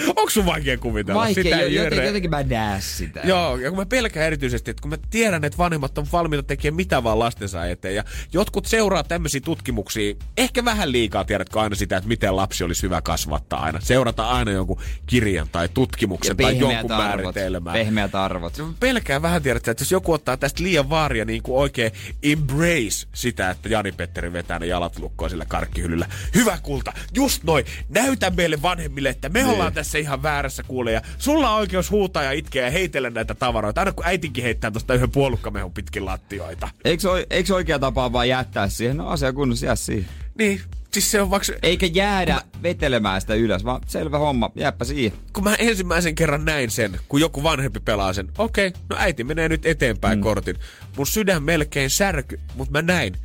Onko sun vaikea kuvitella Vaikea, sitä, jo- Jere? jotenkin, mä en näe sitä. Joo, ja kun mä pelkään erityisesti, että kun mä tiedän, että vanhemmat on valmiita tekemään mitä vaan lastensa eteen, ja jotkut seuraa tämmöisiä tutkimuksia, ehkä vähän liikaa tiedätkö aina sitä, että miten lapsi olisi hyvä kasvattaa aina. Seurata aina jonkun kirjan tai tutkimuksen tai jonkun määritelmää. Pehmeät arvot. Mä pelkään vähän tiedätkö, että jos joku ottaa tästä liian vaaria niin kuin oikein embrace sitä, että Jani-Petteri vetää ne jalat lukkoon sillä karkkihyllyllä. Hyvä kulta, just noin. Näytä meille vanhemmille, että me ollaan tässä ihan väärässä kuule. Ja sulla on oikeus huutaa ja itkeä ja heitellä näitä tavaroita. Aina kun äitinkin heittää tosta yhden puolukkamehun pitkin lattioita. Eikö, eikö oikea tapa vaan jättää siihen? No asia kunnossa jää siihen. Niin, siis se on vaikka... Eikä jäädä vetelemään sitä ylös, vaan selvä homma, jääpä siihen. kun mä ensimmäisen kerran näin sen, kun joku vanhempi pelaa sen, okei, okay, no äiti menee nyt eteenpäin mm. kortin. Mun sydän melkein särky, mutta mä näin,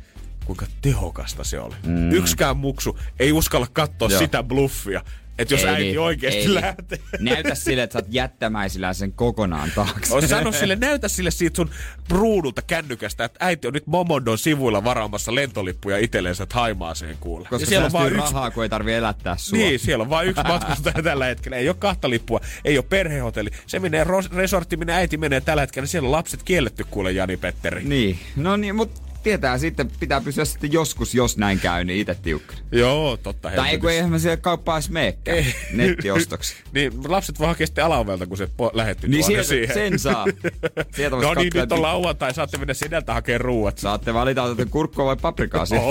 kuinka tehokasta se oli. Mm. Yksikään muksu ei uskalla katsoa Joo. sitä bluffia, että jos Ei äiti niin, oikeasti ei niin. lähtee. Näytä sille, että sä oot jättämäisillä sen kokonaan taakse. On sano sille, näytä sille siitä sun ruudulta kännykästä, että äiti on nyt Momondon sivuilla varaamassa lentolippuja itsellensä Haimaaseen kuule. Koska ja siellä on vaan yksi rahaa, kun ei tarvi elättää sua. Niin, siellä on vain yksi matkustaja tällä hetkellä. Ei ole kahta lippua, ei ole perhehotelli. Se menee ros- resortti, minne äiti menee tällä hetkellä. Siellä on lapset kielletty kuule Jani Petteri. Niin, no niin, mut tietää sitten, pitää pysyä sitten joskus, jos näin käy, niin itse tiukkana. Joo, totta. Tai ei kun eihän mä siellä kauppaa edes meekään nettiostoksi. niin lapset voi hakea sitten alaovelta, kun se po- lähetty Niin tuonne sieltä, siihen. sen saa. Sieltä No niin, nyt on lauantai, saatte mennä sinältä hakemaan ruuat. Saatte valita, otatte kurkkua vai paprikaa siihen.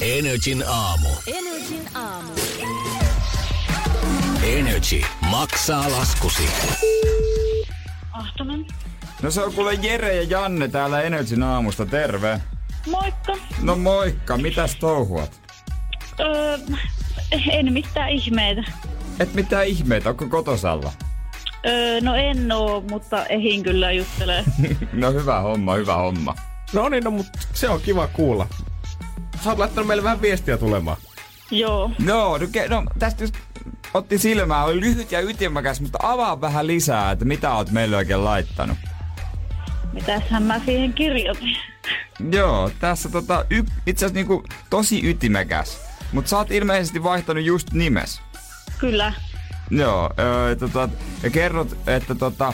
Energin aamu. Energin aamu. Energy maksaa laskusi. Ahtonen. No se on kuule Jere ja Janne täällä Energyn aamusta, terve. Moikka. No moikka, mitäs touhuat? Öö, en mitään ihmeitä. Et mitään ihmeitä, onko kotosalla? Öö, no en oo, mutta ehin kyllä juttelee. No hyvä homma, hyvä homma. No niin, no, mutta se on kiva kuulla. Sä oot laittanut meille vähän viestiä tulemaan. Joo. No, no, no tästä just otti silmää, oli lyhyt ja ytimäkäs, mutta avaa vähän lisää, että mitä oot meille oikein laittanut. Mitäshän mä siihen kirjoitin? Joo, tässä tota, y- itse asiassa niinku tosi ytimekäs. Mutta sä oot ilmeisesti vaihtanut just nimes. Kyllä. Joo, öö, tota, ja kerrot, että tota,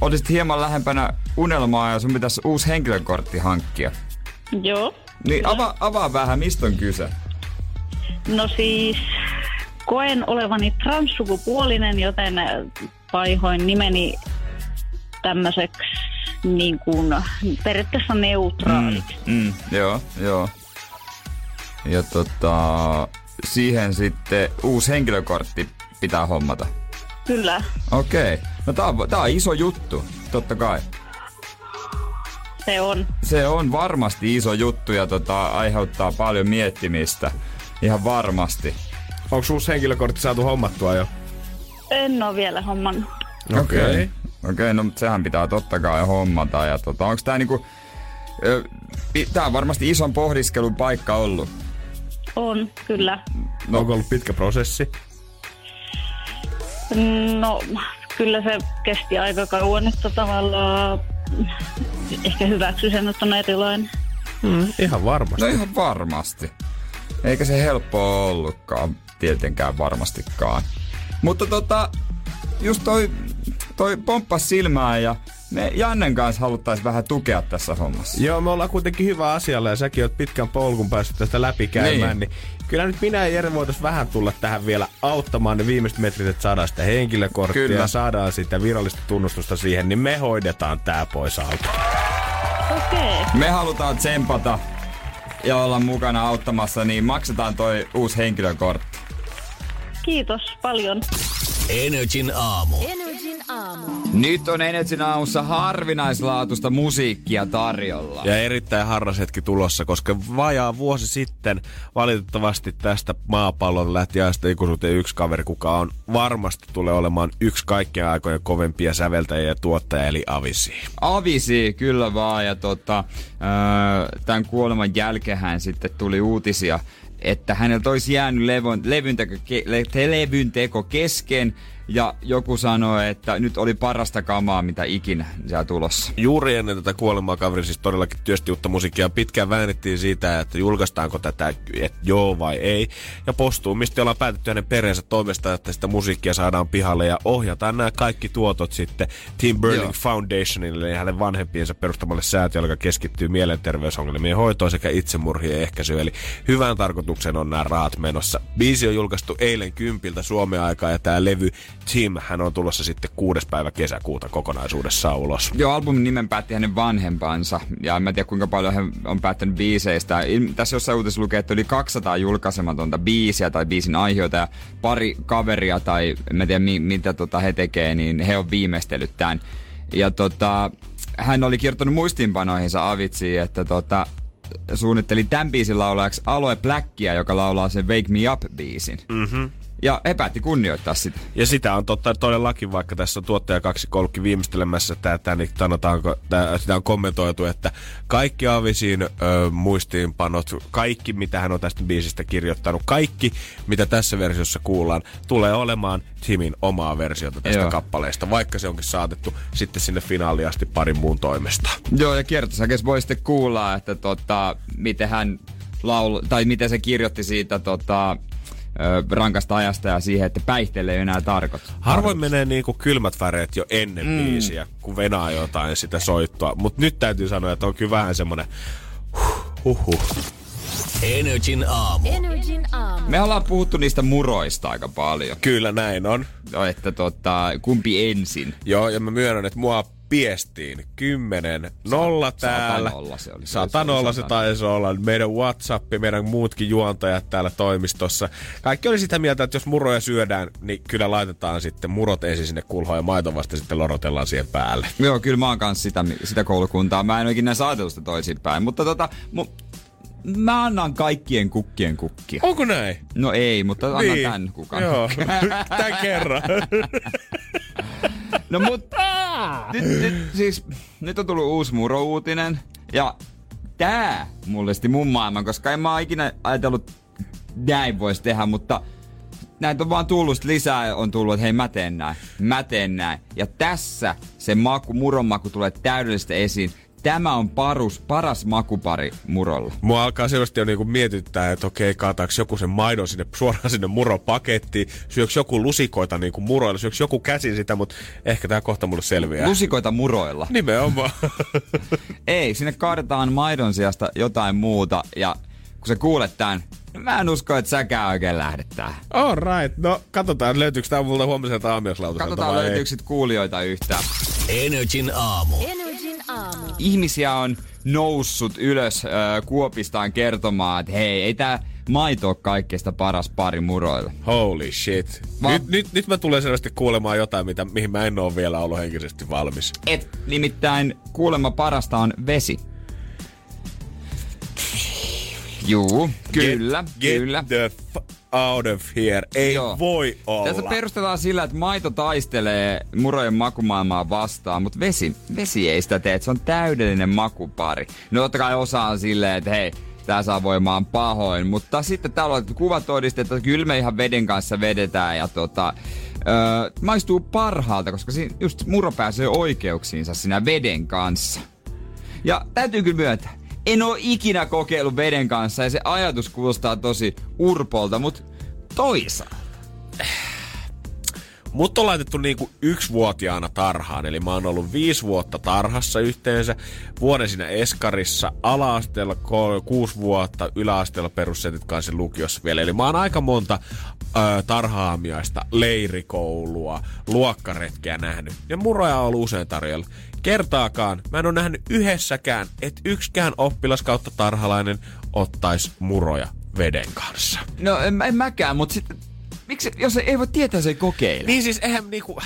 olisit hieman lähempänä unelmaa ja sun pitäisi uusi henkilökortti hankkia. Joo. Niin avaa, avaa vähän, mistä on kyse. No siis, koen olevani transsukupuolinen, joten vaihoin nimeni tämmöiseksi niin kuin periaatteessa neutraaliksi. Mm, joo, joo. Ja tota, siihen sitten uusi henkilökortti pitää hommata. Kyllä, Okei. No tää on, tää on iso juttu, totta kai. se on. Se on varmasti iso juttu ja tota, aiheuttaa paljon miettimistä. Ihan varmasti. Onko uusi henkilökortti saatu hommattua jo? En ole vielä homman. Okei. Okay. Okei, no mutta sehän pitää totta kai hommata. Ja tota, onks tää niinku... ö, pi- Tää on varmasti ison pohdiskelun paikka ollut. On, kyllä. No. Onko ollut pitkä prosessi? No, kyllä se kesti aika kauan, että tavallaan ehkä hyväksy sen, että on erilainen. Mm, ihan varmasti. No ihan varmasti. Eikä se helppoa ollutkaan, tietenkään varmastikaan. Mutta tota, just toi, toi pomppas silmään ja me Jannen kanssa haluttais vähän tukea tässä hommassa. Joo, me ollaan kuitenkin hyvä asialla ja säkin oot pitkän polkun päässyt tästä läpikäymään, niin. niin kyllä nyt minä ja Jere voitais vähän tulla tähän vielä auttamaan ne viimeiset metrit, että saadaan sitä henkilökorttia Kyllä. ja saadaan sitä virallista tunnustusta siihen, niin me hoidetaan tää pois alta. Okei. Me halutaan tsempata ja olla mukana auttamassa, niin maksetaan toi uusi henkilökortti. Kiitos paljon. Energin aamu. Aamu. Nyt on Energin aamussa harvinaislaatuista musiikkia tarjolla. Ja erittäin harras hetki tulossa, koska vajaa vuosi sitten valitettavasti tästä maapallon lähti ajasta ikuisuuteen yksi kaveri, kuka on varmasti tulee olemaan yksi kaikkien aikojen kovempia säveltäjiä ja tuottaja, eli Avisi. Avisi, kyllä vaan. Ja tota, öö, tämän kuoleman jälkeen sitten tuli uutisia, että häneltä olisi jäänyt levon, levyn, teko, ke, le, kesken. Ja joku sanoi, että nyt oli parasta kamaa, mitä ikinä siellä tulossa. Juuri ennen tätä kuolemaa kaveri siis todellakin työsti uutta musiikkia. Pitkään väännettiin siitä, että julkaistaanko tätä, että joo vai ei. Ja postuumisti ollaan päätetty hänen perheensä toimesta, että sitä musiikkia saadaan pihalle ja ohjataan nämä kaikki tuotot sitten Team Burning Joo. Foundationille ja hänen vanhempiensa perustamalle säätiölle, joka keskittyy mielenterveysongelmien hoitoon sekä itsemurhien ehkäisyyn. Eli hyvään tarkoitukseen on nämä rahat menossa. Biisi on julkaistu eilen kympiltä Suomen aikaa ja tämä levy Team, hän on tulossa sitten kuudes päivä kesäkuuta kokonaisuudessaan ulos. Joo, albumin nimen päätti hänen vanhempansa. Ja en mä tiedä kuinka paljon hän on päättänyt biiseistä. Il- Tässä jossain uutisessa lukee, että yli 200 julkaisematonta biisiä tai biisin aiheita ja pari kaveria tai en mä tiedä mi- mitä tota he tekee, niin he on viimeistellyt tämän. Ja tota, hän oli kirjoittanut muistiinpanoihinsa Avitsiin, että tota, suunnitteli tämän biisin laulajaksi Aloe Blackia, joka laulaa sen Wake Me Up-biisin. Mm-hmm. Ja he päätti kunnioittaa sitä. Ja sitä on totta todellakin, vaikka tässä on tuottaja kaksi kolkki viimeistelemässä tätä, niin sanotaanko, tää, sitä on kommentoitu, että kaikki Avisin ö, muistiinpanot, kaikki mitä hän on tästä biisistä kirjoittanut, kaikki mitä tässä versiossa kuullaan, tulee olemaan Timin omaa versiota tästä Joo. kappaleesta, vaikka se onkin saatettu sitten sinne finaaliin asti parin muun toimesta. Joo, ja kiertosäkeessä voi sitten kuulla, että tota, miten hän laul, tai miten se kirjoitti siitä tota, ö, rankasta ajasta ja siihen, että päihteelle ei enää tarkoita. Harvoin menee niinku kylmät väreet jo ennen mm. biisiä, kun venaa jotain sitä soittoa. Mutta nyt täytyy sanoa, että on kyllä vähän semmonen, Huhhuh. Energin aamu. Energin aamu. Me ollaan puhuttu niistä muroista aika paljon. Kyllä näin on. No, että tota, kumpi ensin? Joo, ja mä myönnän, että mua piestiin. Kymmenen nolla täällä. nolla se oli. Sata Se taisi olla. Meidän Whatsapp, meidän muutkin juontajat täällä toimistossa. Kaikki oli sitä mieltä, että jos muroja syödään, niin kyllä laitetaan sitten murot ensin sinne kulhoon ja maito vasta sitten lorotellaan siihen päälle. Joo, kyllä mä oon kanssa sitä, sitä koulukuntaa. Mä en ole ikinä ajatellut sitä toisinpäin. Mutta tota, mu, mä annan kaikkien kukkien kukkia. Onko näin? No ei, mutta annan niin. tän kukan. Joo, tän kerran. No mut, nyt, nyt, siis, nyt on tullut uusi muro-uutinen. Ja tää mullisti mun maailman, koska en mä ikinä ajatellut, näin voisi tehdä, mutta näitä on vaan tullut lisää on tullut, että hei mä teen näin, mä teen näin. Ja tässä se maku, muron maku tulee täydellisesti esiin. Tämä on parus, paras makupari murolla. Mua alkaa selvästi jo niinku mietittää, että okei, kaataako joku sen maidon sinne suoraan sinne muropakettiin, syöks joku lusikoita niinku muroilla, syöks joku käsin sitä, mutta ehkä tää kohta mulle selviää. Lusikoita muroilla. Nimenomaan. Ei, sinne kaadetaan maidon sijasta jotain muuta ja kun sä kuulet tän, niin mä en usko, että säkään oikein lähdet tähän. All right. No, katsotaan, löytyykö tää multa huomiselta aamiaislautaselta Katsotaan löytyykö sit kuulijoita yhtään. Energin aamu. Energin aamu. Ihmisiä on noussut ylös äh, kuopistaan kertomaan, että hei, ei tää maito ole kaikkeista paras pari muroilla. Holy shit. Va- Nyt, nyt, nyt mä tulen selvästi kuulemaan jotain, mitä, mihin mä en oo vielä ollut henkisesti valmis. Et nimittäin kuulemma parasta on vesi. Juu, kyllä, get, kyllä. Get the out of here. Ei Joo. voi olla. Tässä perustellaan sillä, että maito taistelee murojen makumaailmaa vastaan, mutta vesi, vesi ei sitä tee, se on täydellinen makupari. No totta kai osa on silleen, että hei, tää saa voimaan pahoin, mutta sitten täällä on kuvatodiste, että kyllä me ihan veden kanssa vedetään ja tota, öö, maistuu parhaalta, koska siinä just muro pääsee oikeuksiinsa siinä veden kanssa. Ja täytyy kyllä myöntää, en oo ikinä kokeillut veden kanssa ja se ajatus kuulostaa tosi urpolta, mutta toisaalta. Mut on laitettu niinku yksivuotiaana tarhaan, eli mä oon ollut viisi vuotta tarhassa yhteensä, vuoden siinä Eskarissa, ala-asteella kuusi vuotta, yläasteella perussetit kanssa lukiossa vielä. Eli mä oon aika monta ö, tarhaamiaista, leirikoulua, luokkaretkeä nähnyt. Ja muroja on ollut usein tarjolla. Kertaakaan mä en ole nähnyt yhdessäkään, että yksikään oppilas kautta tarhalainen ottaisi muroja veden kanssa. No en, en mäkään, mutta sitten miksi, jos ei voi tietää, se ei kokeile. Niin siis eihän niinku...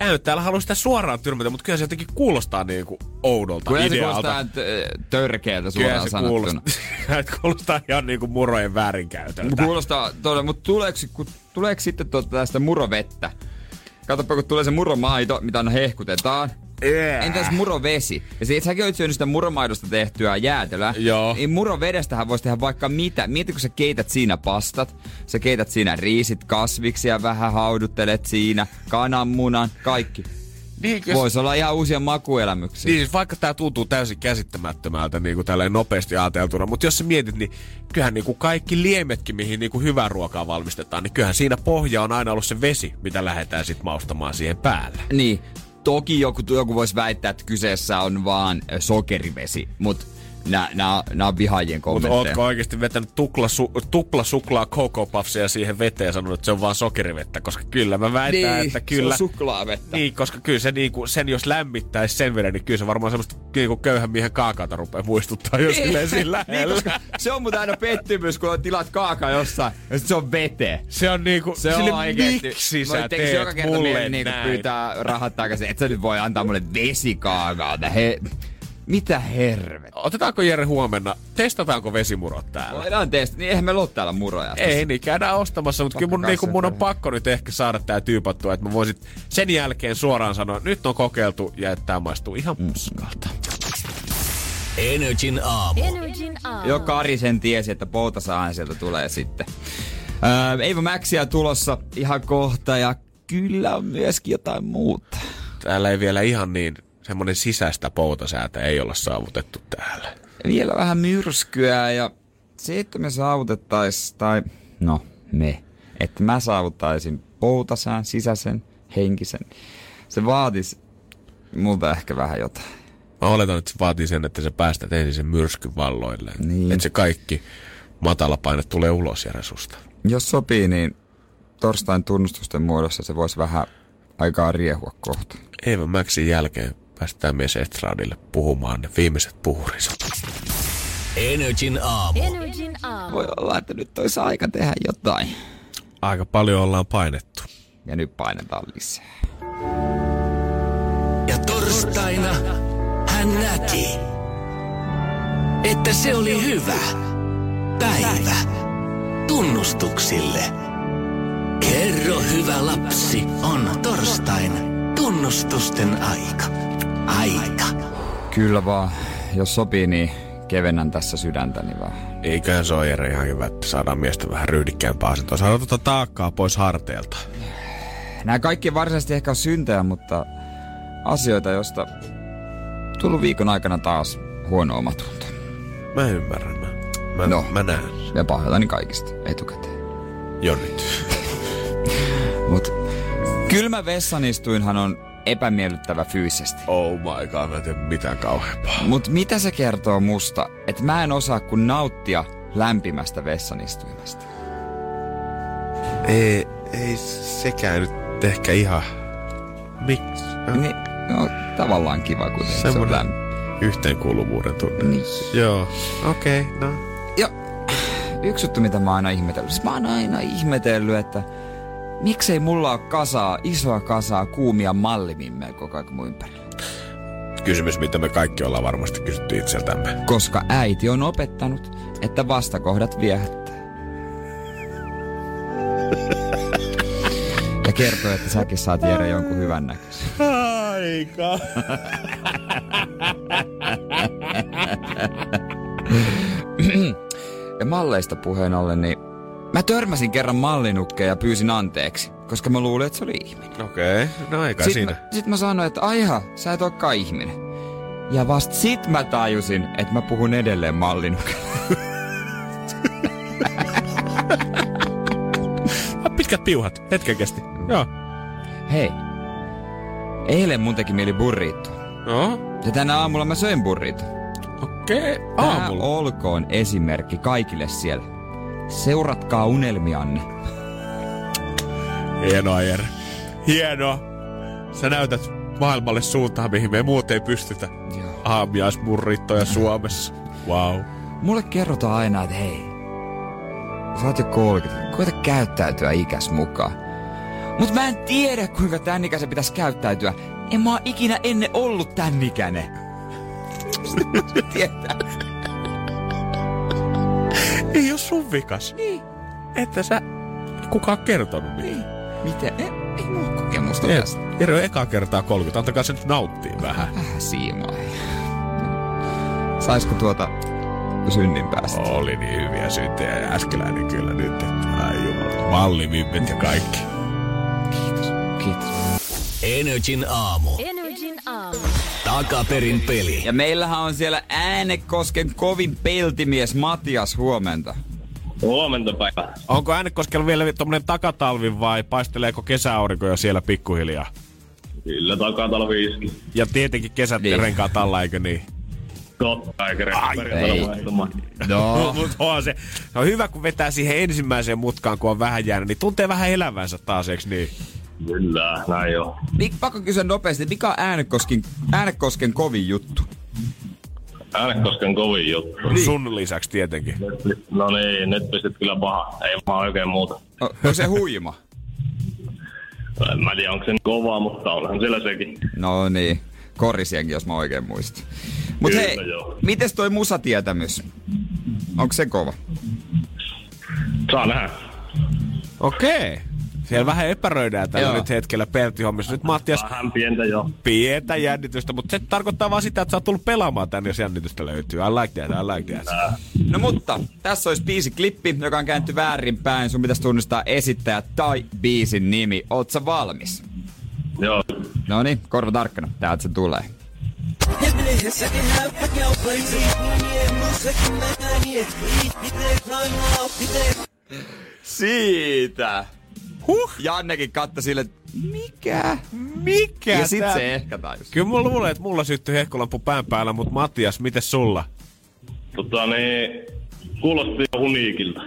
Eihän nyt täällä halua sitä suoraan tyrmätä, mutta kyllä se jotenkin kuulostaa niinku oudolta Kyllä se idealta. kuulostaa t- törkeältä Kyllä suoraan se sanottuna. kuulostaa, että kuulostaa ihan niinku murojen väärinkäytöltä. Kuulostaa todella, mutta tuleeko, kun, tuleeko sitten tuota tästä murovettä? Katsoppa, kun tulee se muromaito, mitä aina hehkutetaan. Yeah. Entäs murovesi? Ja se, säkin olet syönyt sitä muromaidosta tehtyä jäätelöä. Joo. Niin murovedestähän voisi tehdä vaikka mitä. Mieti, kun sä keität siinä pastat, sä keität siinä riisit kasviksia, vähän hauduttelet siinä, kananmunan, kaikki. Niin, jos, Voisi olla ihan uusia makuelämyksiä. niin, siis vaikka tää tuntuu täysin käsittämättömältä niin kuin tälleen nopeasti ajateltuna, mutta jos sä mietit, niin kyllähän niin kuin kaikki liemetkin, mihin niin kuin hyvää ruokaa valmistetaan, niin kyllähän siinä pohja on aina ollut se vesi, mitä lähdetään sitten maustamaan siihen päälle. Niin, toki joku, joku voisi väittää, että kyseessä on vaan sokerivesi, mutta nämä on vihaajien Mutta kommentteja. ootko oikeasti vetänyt tupla, su, tupla suklaa Cocoa Puffsia siihen veteen ja sanonut, että se on vaan sokerivettä? Koska kyllä mä väitän, niin, että kyllä... se on suklaavettä. Niin, koska kyllä se niinku, sen jos lämmittäisi sen veden, niin kyllä se varmaan semmoista niinku köyhän miehen kaakaata rupeaa muistuttaa, jos silleen siinä niin, koska se on muuten aina pettymys, kun tilat kaakaa jossain ja sit se on vete. Se on niinku, Se sille, on oikeesti. miksi sä tekis teet joka kerta mulle niinku pyytää rahat takaisin, että sä nyt voi antaa mulle vesikaakaota. He, mitä hervet? Otetaanko Jere huomenna, testataanko vesimurot täällä? Voidaan testata, niin eihän meillä ole täällä muroja. Ei niin, käydään ostamassa, mutta kyllä mun, niinku, mun on pakko nyt ehkä saada tää tyypattua, että mä voisin sen jälkeen suoraan sanoa, että nyt on kokeiltu ja että tää maistuu ihan puskalta. Energin aamu. Energin aamu. Jo Kari sen tiesi, että poutasaahan sieltä tulee sitten. Öö, Eivo Maxia tulossa ihan kohta ja kyllä on myöskin jotain muuta. Täällä ei vielä ihan niin semmonen sisäistä poutasäätä ei olla saavutettu täällä. Vielä vähän myrskyä ja se, että me saavutettais, tai no me, että mä saavuttaisin poutasään, sisäisen, henkisen, se vaatis multa ehkä vähän jotain. Mä oletan, että se vaatii sen, että sä päästät ensin sen myrskyn valloille. Niin. Että se kaikki matala paine tulee ulos Jeresusta. Jos sopii, niin torstain tunnustusten muodossa se voisi vähän aikaa riehua kohta. Eeva Maxin jälkeen päästään mies Estradille puhumaan ne viimeiset puhurinsa. Energin aamu. Energin aamu. Voi olla, että nyt olisi aika tehdä jotain. Aika paljon ollaan painettu. Ja nyt painetaan lisää. Ja torstaina hän näki, että se oli hyvä päivä tunnustuksille. Kerro hyvä lapsi, on torstain tunnustusten aika. Aika. Kyllä vaan, jos sopii, niin kevennän tässä sydäntäni vaan. Eiköhän se ole Jere ihan hyvä, että saadaan miestä vähän ryhdikkäämpää asentoa. Saadaan tuota taakkaa pois harteilta. Nämä kaikki varsinaisesti ehkä on syntejä, mutta asioita, joista tullut viikon aikana taas huono omatunto. Mä ymmärrän. Mä, mä, No. mä näen. Ja pahoillani kaikista etukäteen. Jo nyt. Mut kylmä vessanistuinhan on epämiellyttävä fyysisesti. Oh my god, mä en tiedä mitään kauheampaa. Mut mitä se kertoo musta, että mä en osaa kun nauttia lämpimästä vessanistuimesta? Ei, ei sekään nyt ehkä ihan... Miksi? Niin, no tavallaan kiva kuitenkin. Se on lämmin. yhteenkuuluvuuden tunne. Niin. Joo, okei, okay, no. Ja yksi juttu, mitä mä oon aina ihmetellyt. Siis mä oon aina ihmetellyt, että miksei mulla ole kasaa, isoa kasaa kuumia mallimimmejä koko ajan mun ympärillä. Kysymys, mitä me kaikki ollaan varmasti kysytty itseltämme. Koska äiti on opettanut, että vastakohdat viehättää. Ja kertoo, että säkin saat Jere jonkun hyvän näköisen. Aika. Ja malleista puheen ollen, niin mä törmäsin kerran mallinukkeen ja pyysin anteeksi, koska mä luulin, että se oli ihminen. Okei, okay. no eikä Sitten siinä. mä, sit mä sanoin, että aiha, sä et olekaan ihminen. Ja vasta sit mä tajusin, että mä puhun edelleen mallinukkeen. Pitkät piuhat, hetken kesti. Joo. Hei, eilen mun teki mieli burrito. No, Ja tänä aamulla mä söin burrito. okei. Okay. Tää Aamulla. olkoon esimerkki kaikille siellä. Seuratkaa unelmianne. Hienoa, Jere. Hienoa. Sä näytät maailmalle suuntaan, mihin me muut ei pystytä. Joo. Aamiaisburrittoja Suomessa. Wow. Mulle kerrotaan aina, että hei, sä oot jo 30, koita käyttäytyä ikäs mukaan. Mut mä en tiedä, kuinka tän ikäisen pitäisi käyttäytyä. En mä oo ikinä ennen ollut tän ikäinen. Tietää. Ei oo sun vikas. Niin, Että sä kukaan kertonut niin. niin. Miten? Ei, ei mulla ole kokemusta Ei, tästä. Jere on ekaa kertaa 30. Antakaa se nyt nauttia vähän. Vähän siimaa. Saisko tuota synnin päästä? Oli niin hyviä syntejä ja äskeläinen kyllä nyt. että Ai jumala. Mallimimmet ja kaikki. Kiitos. Kiitos. Energin aamu. Energin aamu. Takaperin peli. Ja meillähän on siellä Äänekosken kovin peltimies Matias huomenta. Huomenta päivä. Onko Äänekoskella vielä tommonen takatalvi vai paisteleeko kesäaurinko jo siellä pikkuhiljaa? Kyllä takatalviiski. Ja tietenkin kesät Niin. niin. renkaat alla, eikö niin? Totta, eikä Ai, ei. No. Mut on se, se on hyvä, kun vetää siihen ensimmäiseen mutkaan, kun on vähän jäänyt, niin tuntee vähän elävänsä taas, eikö niin? Kyllä, näin on. Mik, pakko kysyä nopeasti, mikä on Äänekosken, Äänekosken kovin juttu? Äänekosken kovin juttu. Niin. Sun lisäksi tietenkin. Nyt- No niin, nyt pistit kyllä paha. Ei vaan oikein muuta. O, onko se huima? En mä tiedä, onko se niin kovaa, mutta onhan siellä sekin. No niin, korisienkin, jos mä oikein muistan. Mut Kyllä, hei, joo. mites toi musatietämys? Onko se kova? Saa nähdä. Okei. Siellä vähän epäröidään tällä Joo. nyt hetkellä peltihommissa. Nyt Mattias Vähän pientä jo. pientä jännitystä, mutta se tarkoittaa vaan sitä, että sä oot tullut pelaamaan tänne, jos jännitystä löytyy. I like that, I like that. No mutta, tässä olisi biisi klippi, joka on käänty väärinpäin. Sun pitäisi tunnistaa esittäjä tai biisin nimi. Oot sä valmis? Joo. No niin, korva tarkkana. Täältä se tulee. Siitä! Huh? Jannekin katsoi sille, että mikä? Mikä Ja sit tää- se ehkä tajus. Kyllä mulla luulee, että mulla syttyi hehkulampu pään päällä, mutta Matias, miten sulla? Tota niin, kuulosti uniikilta.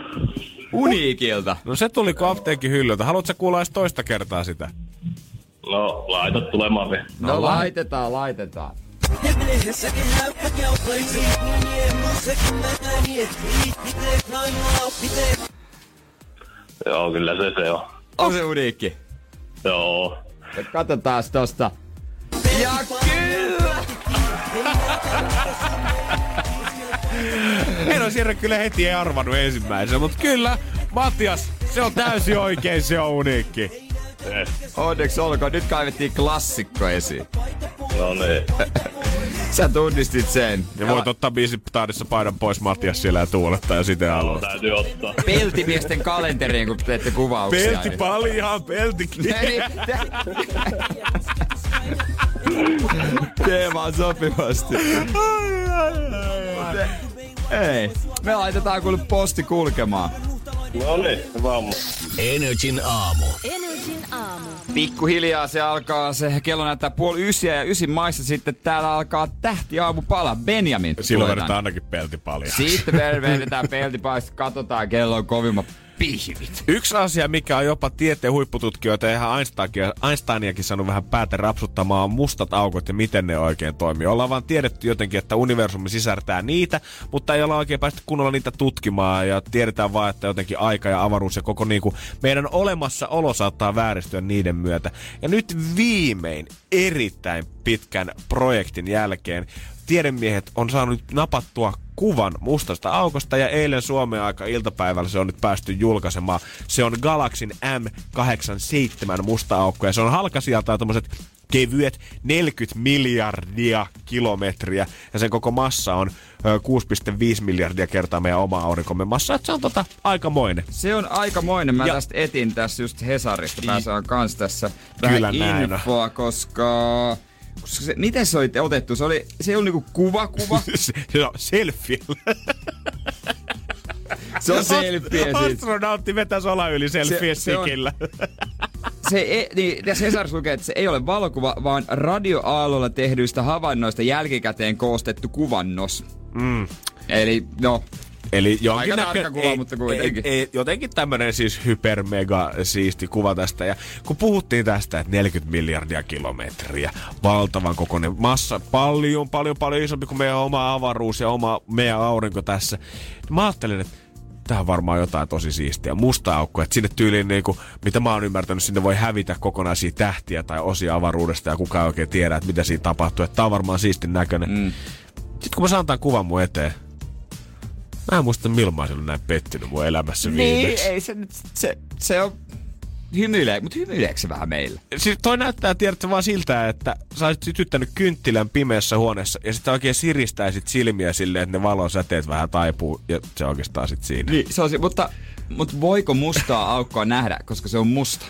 Uniikilta. No se tuli kuin apteekin hyllyltä. Haluatko kuulla edes toista kertaa sitä? No, laita tulemaan vielä. No, no laitetaan, laitetaan. Joo, kyllä se se on. On se uniikki. Joo. Katsotaan tosta. Ja kyllä! En olisi Jere kyllä heti ei arvannut ensimmäisenä, mutta kyllä, Matias, se on täysin oikein, se on uniikki. Onneksi olkoon, nyt kaivettiin klassikko esiin. No niin. Sä tunnistit sen. Ja voit ottaa biisin taadissa paidan pois Matias siellä ja tuulettaa ja sitten alusta. Täytyy ottaa. Peltimiesten kalenteriin, kun teette kuvauksia. Pelti paljon, pelti Niin, te- Teemaan sopivasti. Ei. Me laitetaan kuule posti kulkemaan. No niin, hyvä aamu. Energin aamu. Energin aamu. Pikkuhiljaa se alkaa, se kello näyttää puoli ysiä ja ysin maissa sitten täällä alkaa tähti aamu pala. Benjamin. Silloin vedetään ainakin pelti paljon. Sitten vedetään peltipaista, katsotaan kello on kovimmat pihvit. Yksi asia, mikä on jopa tieteen huippututkijoita ja ihan Einsteinia- Einsteiniakin saanut vähän päätä rapsuttamaan, on mustat aukot ja miten ne oikein toimii. Ollaan vaan tiedetty jotenkin, että universumi sisältää niitä, mutta ei olla oikein päästy kunnolla niitä tutkimaan ja tiedetään vaan, että jotenkin aika ja avaruus ja koko niinku meidän olemassaolo saattaa vääristyä niiden myötä. Ja nyt viimein erittäin pitkän projektin jälkeen tiedemiehet on saanut napattua kuvan mustasta aukosta ja eilen Suomen aika iltapäivällä se on nyt päästy julkaisemaan. Se on Galaxin M87 musta aukko ja se on halka sieltä tommoset kevyet 40 miljardia kilometriä ja sen koko massa on ö, 6,5 miljardia kertaa meidän oma aurinkomme massa. Et se on tota aikamoinen. Se on aikamoinen. Mä Ja- tästä etin tässä just Hesarista. Pääsään kans tässä Kyllä vähän näin on. infoa, koska... koska se, miten se oli otettu? Se oli, se oli niinku kuva, kuva. se, se on selfie. Se on selfie siitä. Astronautti vetää sola yli selfie Se- se on- sikillä. Se ei, niin, tässä Hesarissa lukee, että se ei ole valokuva, vaan radioaallolla tehdyistä havainnoista jälkikäteen koostettu kuvannos. Mm. Eli no, Eli Aika jonkin tarkka kuva, mutta kuitenkin. Ei, ei, jotenkin tämmönen siis hyper mega siisti kuva tästä. Ja kun puhuttiin tästä, että 40 miljardia kilometriä, valtavan kokoinen massa, paljon, paljon, paljon isompi kuin meidän oma avaruus ja oma meidän aurinko tässä. Niin mä ajattelin, että Tää on varmaan jotain tosi siistiä. Musta aukko, että sinne tyyliin niinku, mitä mä oon ymmärtänyt, sinne voi hävitä kokonaisia tähtiä tai osia avaruudesta ja kukaan ei oikein tiedä, että mitä siinä tapahtuu. Että tää on varmaan siistin näköinen. Mm. Sitten kun mä saan tämän kuvan mun eteen, Mä en muista milloin mä näin pettynyt mun elämässä niin, viimeksi. ei se nyt, se, se on hymyilee, mutta hymyileekö se vähän meillä? Siis toi näyttää, tiedätkö, vaan siltä, että sä olisit sytyttänyt kynttilän pimeässä huoneessa ja sitten oikein siristäisit silmiä silleen, että ne valon säteet vähän taipuu ja se oikeastaan sit siinä. Niin, se on, mutta, mutta voiko mustaa aukkoa nähdä, koska se on musta?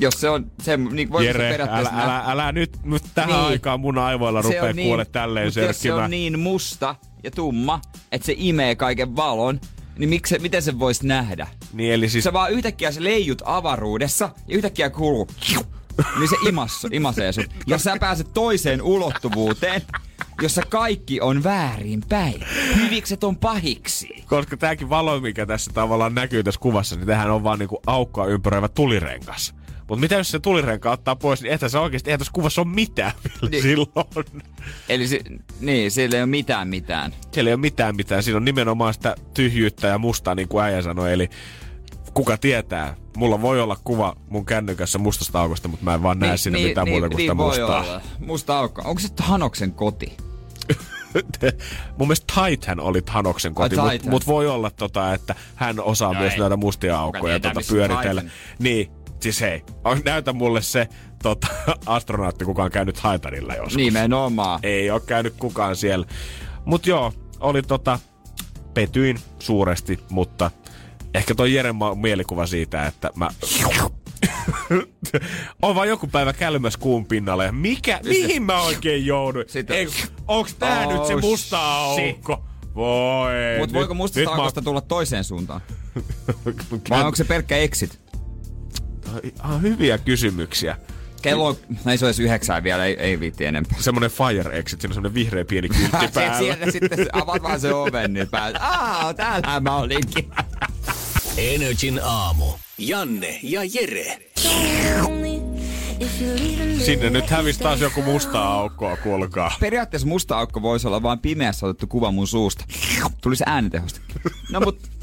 Jos se on, se, niin voiko se Jere, älä, periaatteessa nähdä? älä, älä, nyt, nyt tähän Niin. aikaan mun aivoilla Se rupeaa niin, kuule tälleen jos se on niin musta ja tumma, että se imee kaiken valon, niin miksi, se- miten se voisi nähdä? Niin eli siis Sä vaan yhtäkkiä se leijut avaruudessa ja yhtäkkiä kuuluu niin se imas, imasee sut. Ja sä pääset toiseen ulottuvuuteen, jossa kaikki on väärin päin. Hyvikset on pahiksi. koska tääkin valo, mikä tässä tavallaan näkyy tässä kuvassa, niin tähän on vaan niinku aukkoa ympäröivä tulirengas. Mutta mitä jos se tulirenka ottaa pois, niin eihän se oikeasti, eihän tässä kuvassa ole mitään Niin. silloin. Eli si- niin, sillä ei ole mitään mitään. Siellä ei ole mitään mitään. Siinä on nimenomaan sitä tyhjyyttä ja mustaa, niin kuin äijä sanoi. Eli kuka tietää. Mulla voi olla kuva mun kännykässä mustasta aukosta, mutta mä en vaan näe Niin, sinne mitään muuta kuin sitä voi mustaa. olla. Musta aukko. Onko se Hanoksen koti? mun mielestä Titan oli Hanoksen koti, mutta mut voi olla, tota, että hän osaa No myös ei. näitä mustia aukkoja tota, pyöritellä. Titan? Niin, siis hei, on, näytä mulle se tota, astronautti, kuka on käynyt Titanilla joskus. Nimenomaan. Ei ole käynyt kukaan siellä. Mut joo, oli tota, petyin suuresti, mutta ehkä toi Jeren mielikuva siitä, että mä... on vaan joku päivä kälmäs kuun pinnalle. ja Mikä? Mihin mä oikein jouduin? Sitten- Ei, onks tää Oh, nyt se musta shit. aukko? Voi. Mutta voiko mustasta nyt mä- aukosta tulla toiseen suuntaan? Vai onko se pelkkä exit? Ah, hyviä kysymyksiä. Kello on, no ei se olisi yhdeksää vielä, ei, ei viitti enempää. Semmonen fire exit, siinä on semmonen vihreä pieni kyltti päällä. sieltä sitten avaat vaan se oven, niin pääset. Aa, täällä mä olinkin. Energin aamu. Janne ja Jere. Sinne nyt hävisi taas joku musta aukkoa, kuulkaa. Periaatteessa musta aukko voisi olla vain pimeässä otettu kuva mun suusta. Tulisi äänitehosta. No mut...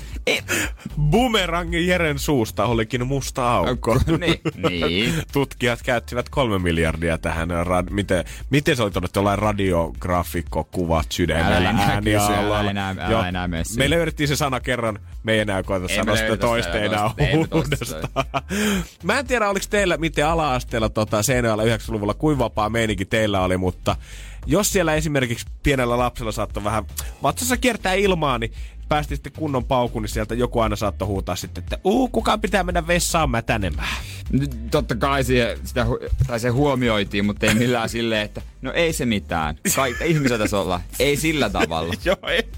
Bumerangin Jeren suusta olikin musta aukko. niin, niin. Tutkijat käyttivät kolme miljardia tähän. Rad, miten, miten se oli todettu jollain radiografikko, kuvat sydämellä, Älä enää ääni kysy, alla. älä enää- älä. Me löydettiin se sana kerran, me ei enää koeta sanoa sitä toista enää uudestaan. Mä en tiedä, oliko teillä miten ala-asteella tota, Seinäjoella 90-luvulla, kuin vapaa meininki teillä oli, mutta jos siellä esimerkiksi pienellä lapsella saattoi vähän vatsassa kiertää ilmaa, niin päästi sitten kunnon paukun, niin sieltä joku aina saattoi huutaa sitten, että uu, kukaan pitää mennä vessaan mätänemään. Nyt totta kai siihen, sitä, tai se huomioitiin, mutta ei millään silleen, että no ei se mitään. Kaikki ihmiset tässä olla. Ei sillä tavalla, Joo, ei.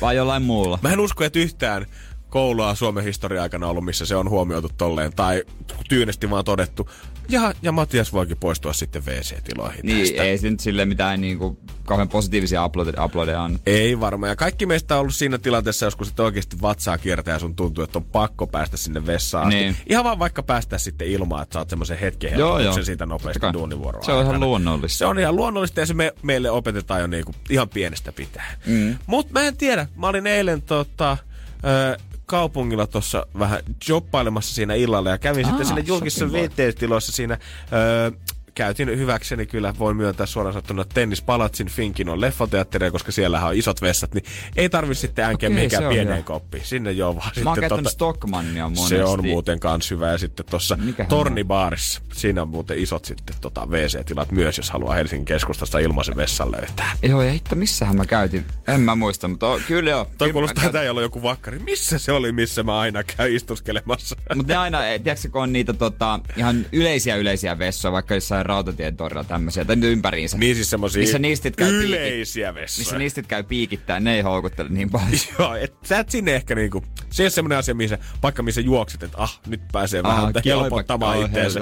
vaan jollain muulla. Mä en usko, että yhtään koulua Suomen historia aikana ollut, missä se on huomioitu tolleen, tai tyynesti vaan todettu, ja, ja Matias voikin poistua sitten WC-tiloihin Niin, tästä. ei se nyt sille mitään niinku, kauhean positiivisia uploadeja, on. Ei varmaan. Ja kaikki meistä on ollut siinä tilanteessa, joskus sitten oikeasti vatsaa kiertää ja sun tuntuu, että on pakko päästä sinne vessaan. asti. Niin. Ihan vaan vaikka päästä sitten ilmaan, että saat semmoisen hetken Joo, joo. siitä nopeasti Totta kai. duunivuoroa Se on ihan luonnollista. Se on ihan luonnollista ja se me, meille opetetaan jo niinku ihan pienestä pitää. Mm. Mutta mä en tiedä. Mä olin eilen tota, ö, kaupungilla tuossa vähän jobbailemassa siinä illalla ja kävin Aa, sitten siinä julkisissa shopping board. VT-tiloissa siinä ö, käytin hyväkseni kyllä, voin myöntää suoraan sanottuna Tennispalatsin Finkinon leffoteatteria, koska siellähän on isot vessat, niin ei tarvi sitten äänkeä mihinkään se on pieneen koppiin. Sinne joo vaan Mä sitten tota- Stockmannia monesti. se on muuten kans hyvä. Ja sitten tuossa Tornibaarissa, siinä on muuten isot sitten tota WC-tilat myös, jos haluaa Helsingin keskustasta ilmaisen vessan löytää. Joo, ja hitto, missähän mä käytin? En mä muista, mutta o, kyllä joo. Toi kuulostaa, että ei ollut joku vakkari. Missä se oli, missä mä aina käyn istuskelemassa? Mutta ne aina, eh, tiedätkö kun on niitä tota, ihan yleisiä yleisiä vessoja, vaikka jossain rautatien torilla tämmöisiä, tai ympäriinsä. Niin siis semmosia Missä nistit käy piikit- yleisiä vessoja. Missä nistit käy piikittää, ne ei houkuttele niin paljon. Joo, et sä et sinne ehkä niinku, se ei ole semmonen asia, missä, paikka missä juokset, että ah, nyt pääsee vähän helpottamaan itteensä.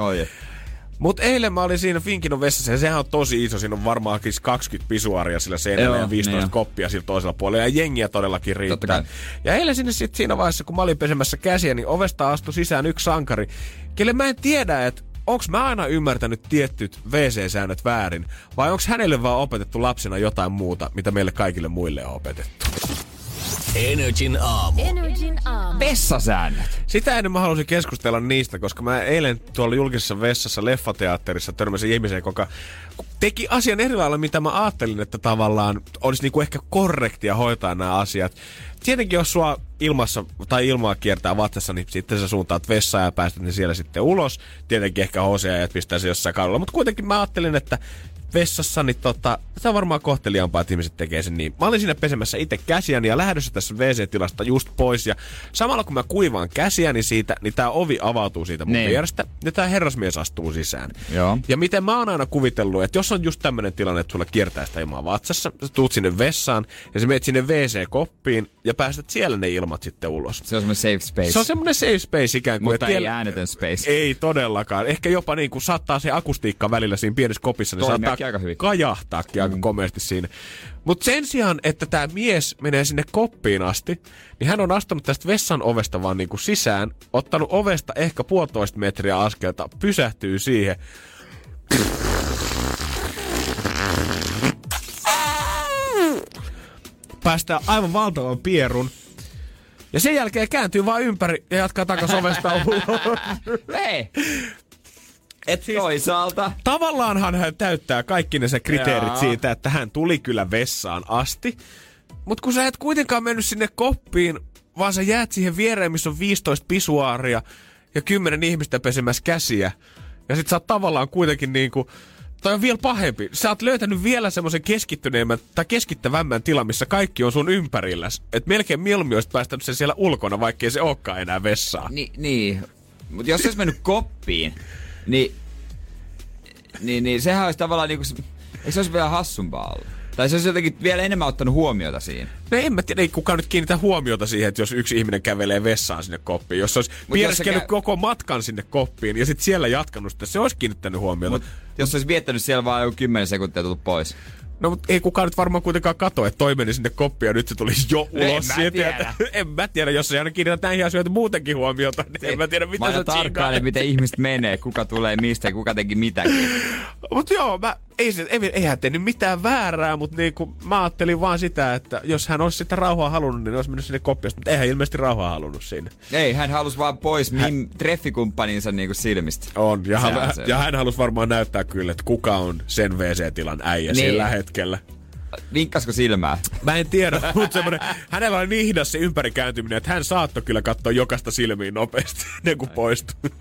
Mut eilen mä olin siinä Finkinon vessassa ja sehän on tosi iso. Siinä on varmaankin 20 pisuaria sillä seinällä Joo, ja 15 niin on. koppia sillä toisella puolella. Ja jengiä todellakin riittää. Ja eilen sinne sit siinä vaiheessa, kun mä olin pesemässä käsiä, niin ovesta astui sisään yksi sankari, kelle mä en tiedä, että onks mä aina ymmärtänyt tietyt WC-säännöt väärin, vai onks hänelle vaan opetettu lapsena jotain muuta, mitä meille kaikille muille on opetettu. Energin aamu. Energin aamu. Vessasäännöt. Sitä ennen mä halusin keskustella niistä, koska mä eilen tuolla julkisessa vessassa leffateatterissa törmäsin ihmiseen, joka teki asian eri lailla, mitä mä ajattelin, että tavallaan olisi niinku ehkä korrektia hoitaa nämä asiat. Tietenkin jos sua ilmassa tai ilmaa kiertää vatsassa, niin sitten sä suuntaat vessaan ja päästät ne siellä sitten ulos. Tietenkin ehkä houseja pistää se jossain kadulla, mutta kuitenkin mä ajattelin, että vessassa, niin tota, se on varmaan kohteliaampaa, että ihmiset tekee sen niin. Mä olin siinä pesemässä itse käsiäni ja lähdössä tässä WC-tilasta just pois. Ja samalla kun mä kuivaan käsiäni siitä, niin tää ovi avautuu siitä mun Niin. vierestä. Ja tää herrasmies astuu sisään. Joo. Ja miten mä oon aina kuvitellut, että jos on just tämmönen tilanne, että sulla kiertää sitä ilmaa vatsassa, sä tuut sinne vessaan ja sä meet sinne WC-koppiin ja päästät siellä ne ilmat sitten ulos. Se on semmoinen safe space. Se on semmonen safe space ikään kuin. Mutta ei tiellä- äänetön space. ei todellakaan. Ehkä jopa niin kuin saattaa se akustiikka välillä siinä pienessä kopissa, niin saattaa aika hyvin. kajahtaakin aika komeasti siinä. Mutta sen sijaan, että tämä mies menee sinne koppiin asti, niin hän on astunut tästä vessan ovesta vaan niin kuin sisään, ottanut ovesta ehkä puolitoista metriä askelta, pysähtyy siihen. Päästää aivan valtavan pierun. Ja sen jälkeen kääntyy vaan ympäri ja jatkaa takas ovesta ulos. Ei! Et siis, Toisaalta. tavallaanhan hän täyttää kaikki ne se kriteerit Jaa. siitä, että hän tuli kyllä vessaan asti. Mutta kun sä et kuitenkaan mennyt sinne koppiin, vaan sä jäät siihen viereen, missä on 15 pisuaaria ja 10 ihmistä pesemässä käsiä. Ja sit sä oot tavallaan kuitenkin niinku, tai on vielä pahempi. Sä oot löytänyt vielä semmoisen keskittyneemmän tai keskittävämmän tilan, missä kaikki on sun ympärillä. Et melkein mieluummin olisit päästänyt sen siellä ulkona, vaikkei se olekaan enää vessaa. Ni, niin. Mutta jos se olisi mennyt koppiin, niin, niin, niin sehän olisi tavallaan niinku, se- eikö se olisi vielä hassumpaa ollut? Tai se olisi jotenkin vielä enemmän ottanut huomiota siinä. No en mä tiedä, ei kukaan nyt kiinnitä huomiota siihen, että jos yksi ihminen kävelee vessaan sinne koppiin. Jos se olisi jos piereskellyt se kä- koko matkan sinne koppiin ja sitten siellä jatkanut sitä, se olisi kiinnittänyt huomiota. Mut jos olisi viettänyt siellä vaan joku 10 sekuntia tullut pois. No mutta ei kukaan nyt varmaan kuitenkaan kato, että toi meni sinne koppiin ja nyt se tuli jo No en ulos. mä siitä. tiedä. en mä tiedä, jos se aina kiinnität näihin asioihin muutenkin huomiota, niin en mä tiedä mitä Mä sä tarkkailen, miten ihmiset menee, kuka tulee mistä ja kuka teki mitäkin. Mutta joo, mä, ei, se, ei, eihän tehnyt mitään väärää, mutta niinku, mä ajattelin vaan sitä, että jos hän olisi sitä rauhaa halunnut, niin olisi mennyt sinne koppiin. Mutta eihän ilmeisesti rauhaa halunnut siinä. Ei, hän halusi vaan pois hän... treffikumppaninsa niinku silmistä. On, ja, hän, se- ja hän halusi varmaan näyttää kyllä, että kuka on sen WC-tilan äijä niin. Niin. sillä hetkellä. Vinkkasko silmää? Mä en tiedä, mutta semmoinen, hänellä oli niin hidas se ympärikäyntyminen, että hän saattoi kyllä katsoa jokaista silmiin nopeasti, ennen kuin poistui.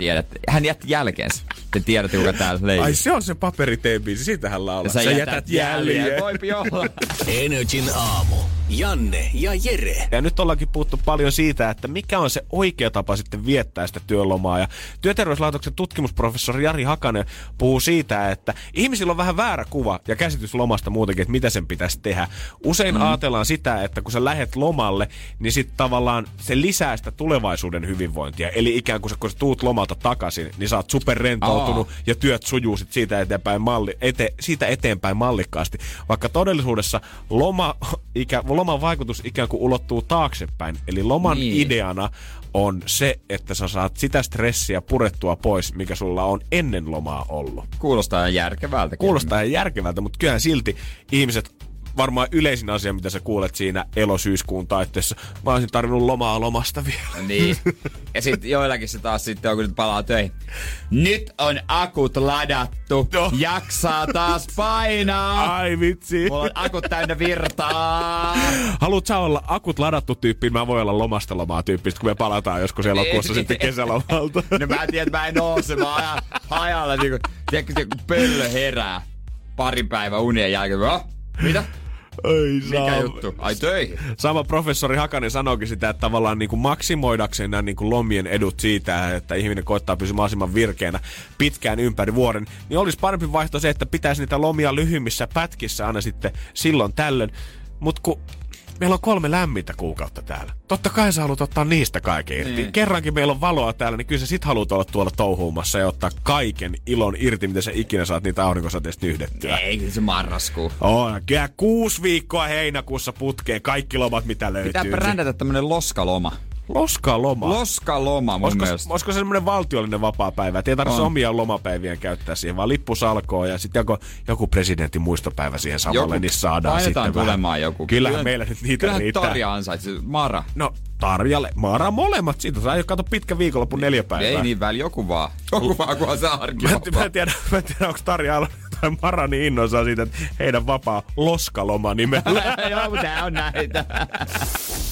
Tiedät, hän jätti jälkeensä. Te tiedätte, kuka täällä leijuu. Ai se on se paperiteebiisi, siitä hän laulaa. Sä, jätät, jäljen. Voipi olla. Energin aamu. Janne ja Jere. Ja nyt ollaankin puhuttu paljon siitä, että mikä on se oikea tapa sitten viettää sitä työlomaa. Ja Työterveyslaitoksen tutkimusprofessori Jari Hakanen puhuu siitä, että ihmisillä on vähän väärä kuva ja käsitys lomasta muutenkin, että mitä sen pitäisi tehdä. Usein mm. ajatellaan sitä, että kun sä lähet lomalle, niin sitten tavallaan se lisää sitä tulevaisuuden hyvinvointia. Eli ikään kuin sä, kun sä tuut lomalta takaisin, niin sä oot superrentoutunut Aa. ja työt sujuu sit siitä eteenpäin, malli, ete, siitä eteenpäin mallikkaasti. Vaikka todellisuudessa loma, ikä, loman vaikutus ikään kuin ulottuu taaksepäin. Eli loman Niin. ideana on se, että sä saat sitä stressiä purettua pois, mikä sulla on ennen lomaa ollut. Kuulostaa järkevältä. Kuulostaa järkevältä, mutta kyllähän silti ihmiset varmaan yleisin asia, mitä sä kuulet siinä elosyyskuun taitteessa. Mä olisin tarvinnut lomaa lomasta vielä. Niin. Ja sitten joillakin se taas sitten on, kun nyt palaa töihin. Nyt on akut ladattu. Joo. Jaksaa taas painaa. Ai vitsi. Mulla on akut täynnä virtaa. Haluat sä olla akut ladattu tyyppi, mä voin olla lomasta lomaa tyyppi, kun me palataan joskus elokuussa sitten kesälomalta. No mä en tiedä, että mä en oo se. Mä ajan hajalla niinku, tiedätkö, se, kun pöllö herää parin päivän unien jälkeen. Oh, mitä? Ei Mikä juttu? Ai töihin? Sama professori Hakanen sanoikin sitä, että tavallaan niin kuin maksimoidakseen nämä niin kuin lomien edut siitä, että ihminen koittaa pysyä mahdollisimman virkeänä pitkään ympäri vuoden, niin olisi parempi vaihto se, että pitäisi niitä lomia lyhyimmissä pätkissä aina sitten silloin tällöin. Mutta kun meillä on kolme lämmintä kuukautta täällä. Totta kai sä haluat ottaa niistä kaiken irti. Niin. Kerrankin meillä on valoa täällä, niin kyllä sä sit haluat olla tuolla touhuumassa ja ottaa kaiken ilon irti, mitä sä ikinä saat niitä aurinkosateista nyhdettyä. Ei, kyllä se marraskuu. On, kyllä kuusi viikkoa heinäkuussa putkeen, kaikki lomat mitä löytyy. Pitää brändätä tämmönen loskaloma. Loskaa loma. Loskaloma mun Olisiko, mielestä. olisiko se semmoinen valtiollinen vapaa-päivä, että ei tarvitse On. omia lomapäiviä käyttää siihen, vaan lippu salkoon ja sitten joku, joku presidentin muistopäivä siihen samalle, Joku- niin saadaan sitten tulemaan vähän. joku. Kyllähän Kyllä- meillä nyt niitä Kyllähän riittää. Tarja ansaitsi. Mara. No, Tarjalle. Maara molemmat. Siitä saa jo kato pitkä viikonloppu neljä päivää. Ei niin väli, joku vaan. Joku vaan, kunhan se arki Mä, mä, en tiedä, mä en tiedä, onko Tarja tai Mara niin innoissaan siitä, että heidän vapaa loskaloma nimellä. Joo, tää on näitä.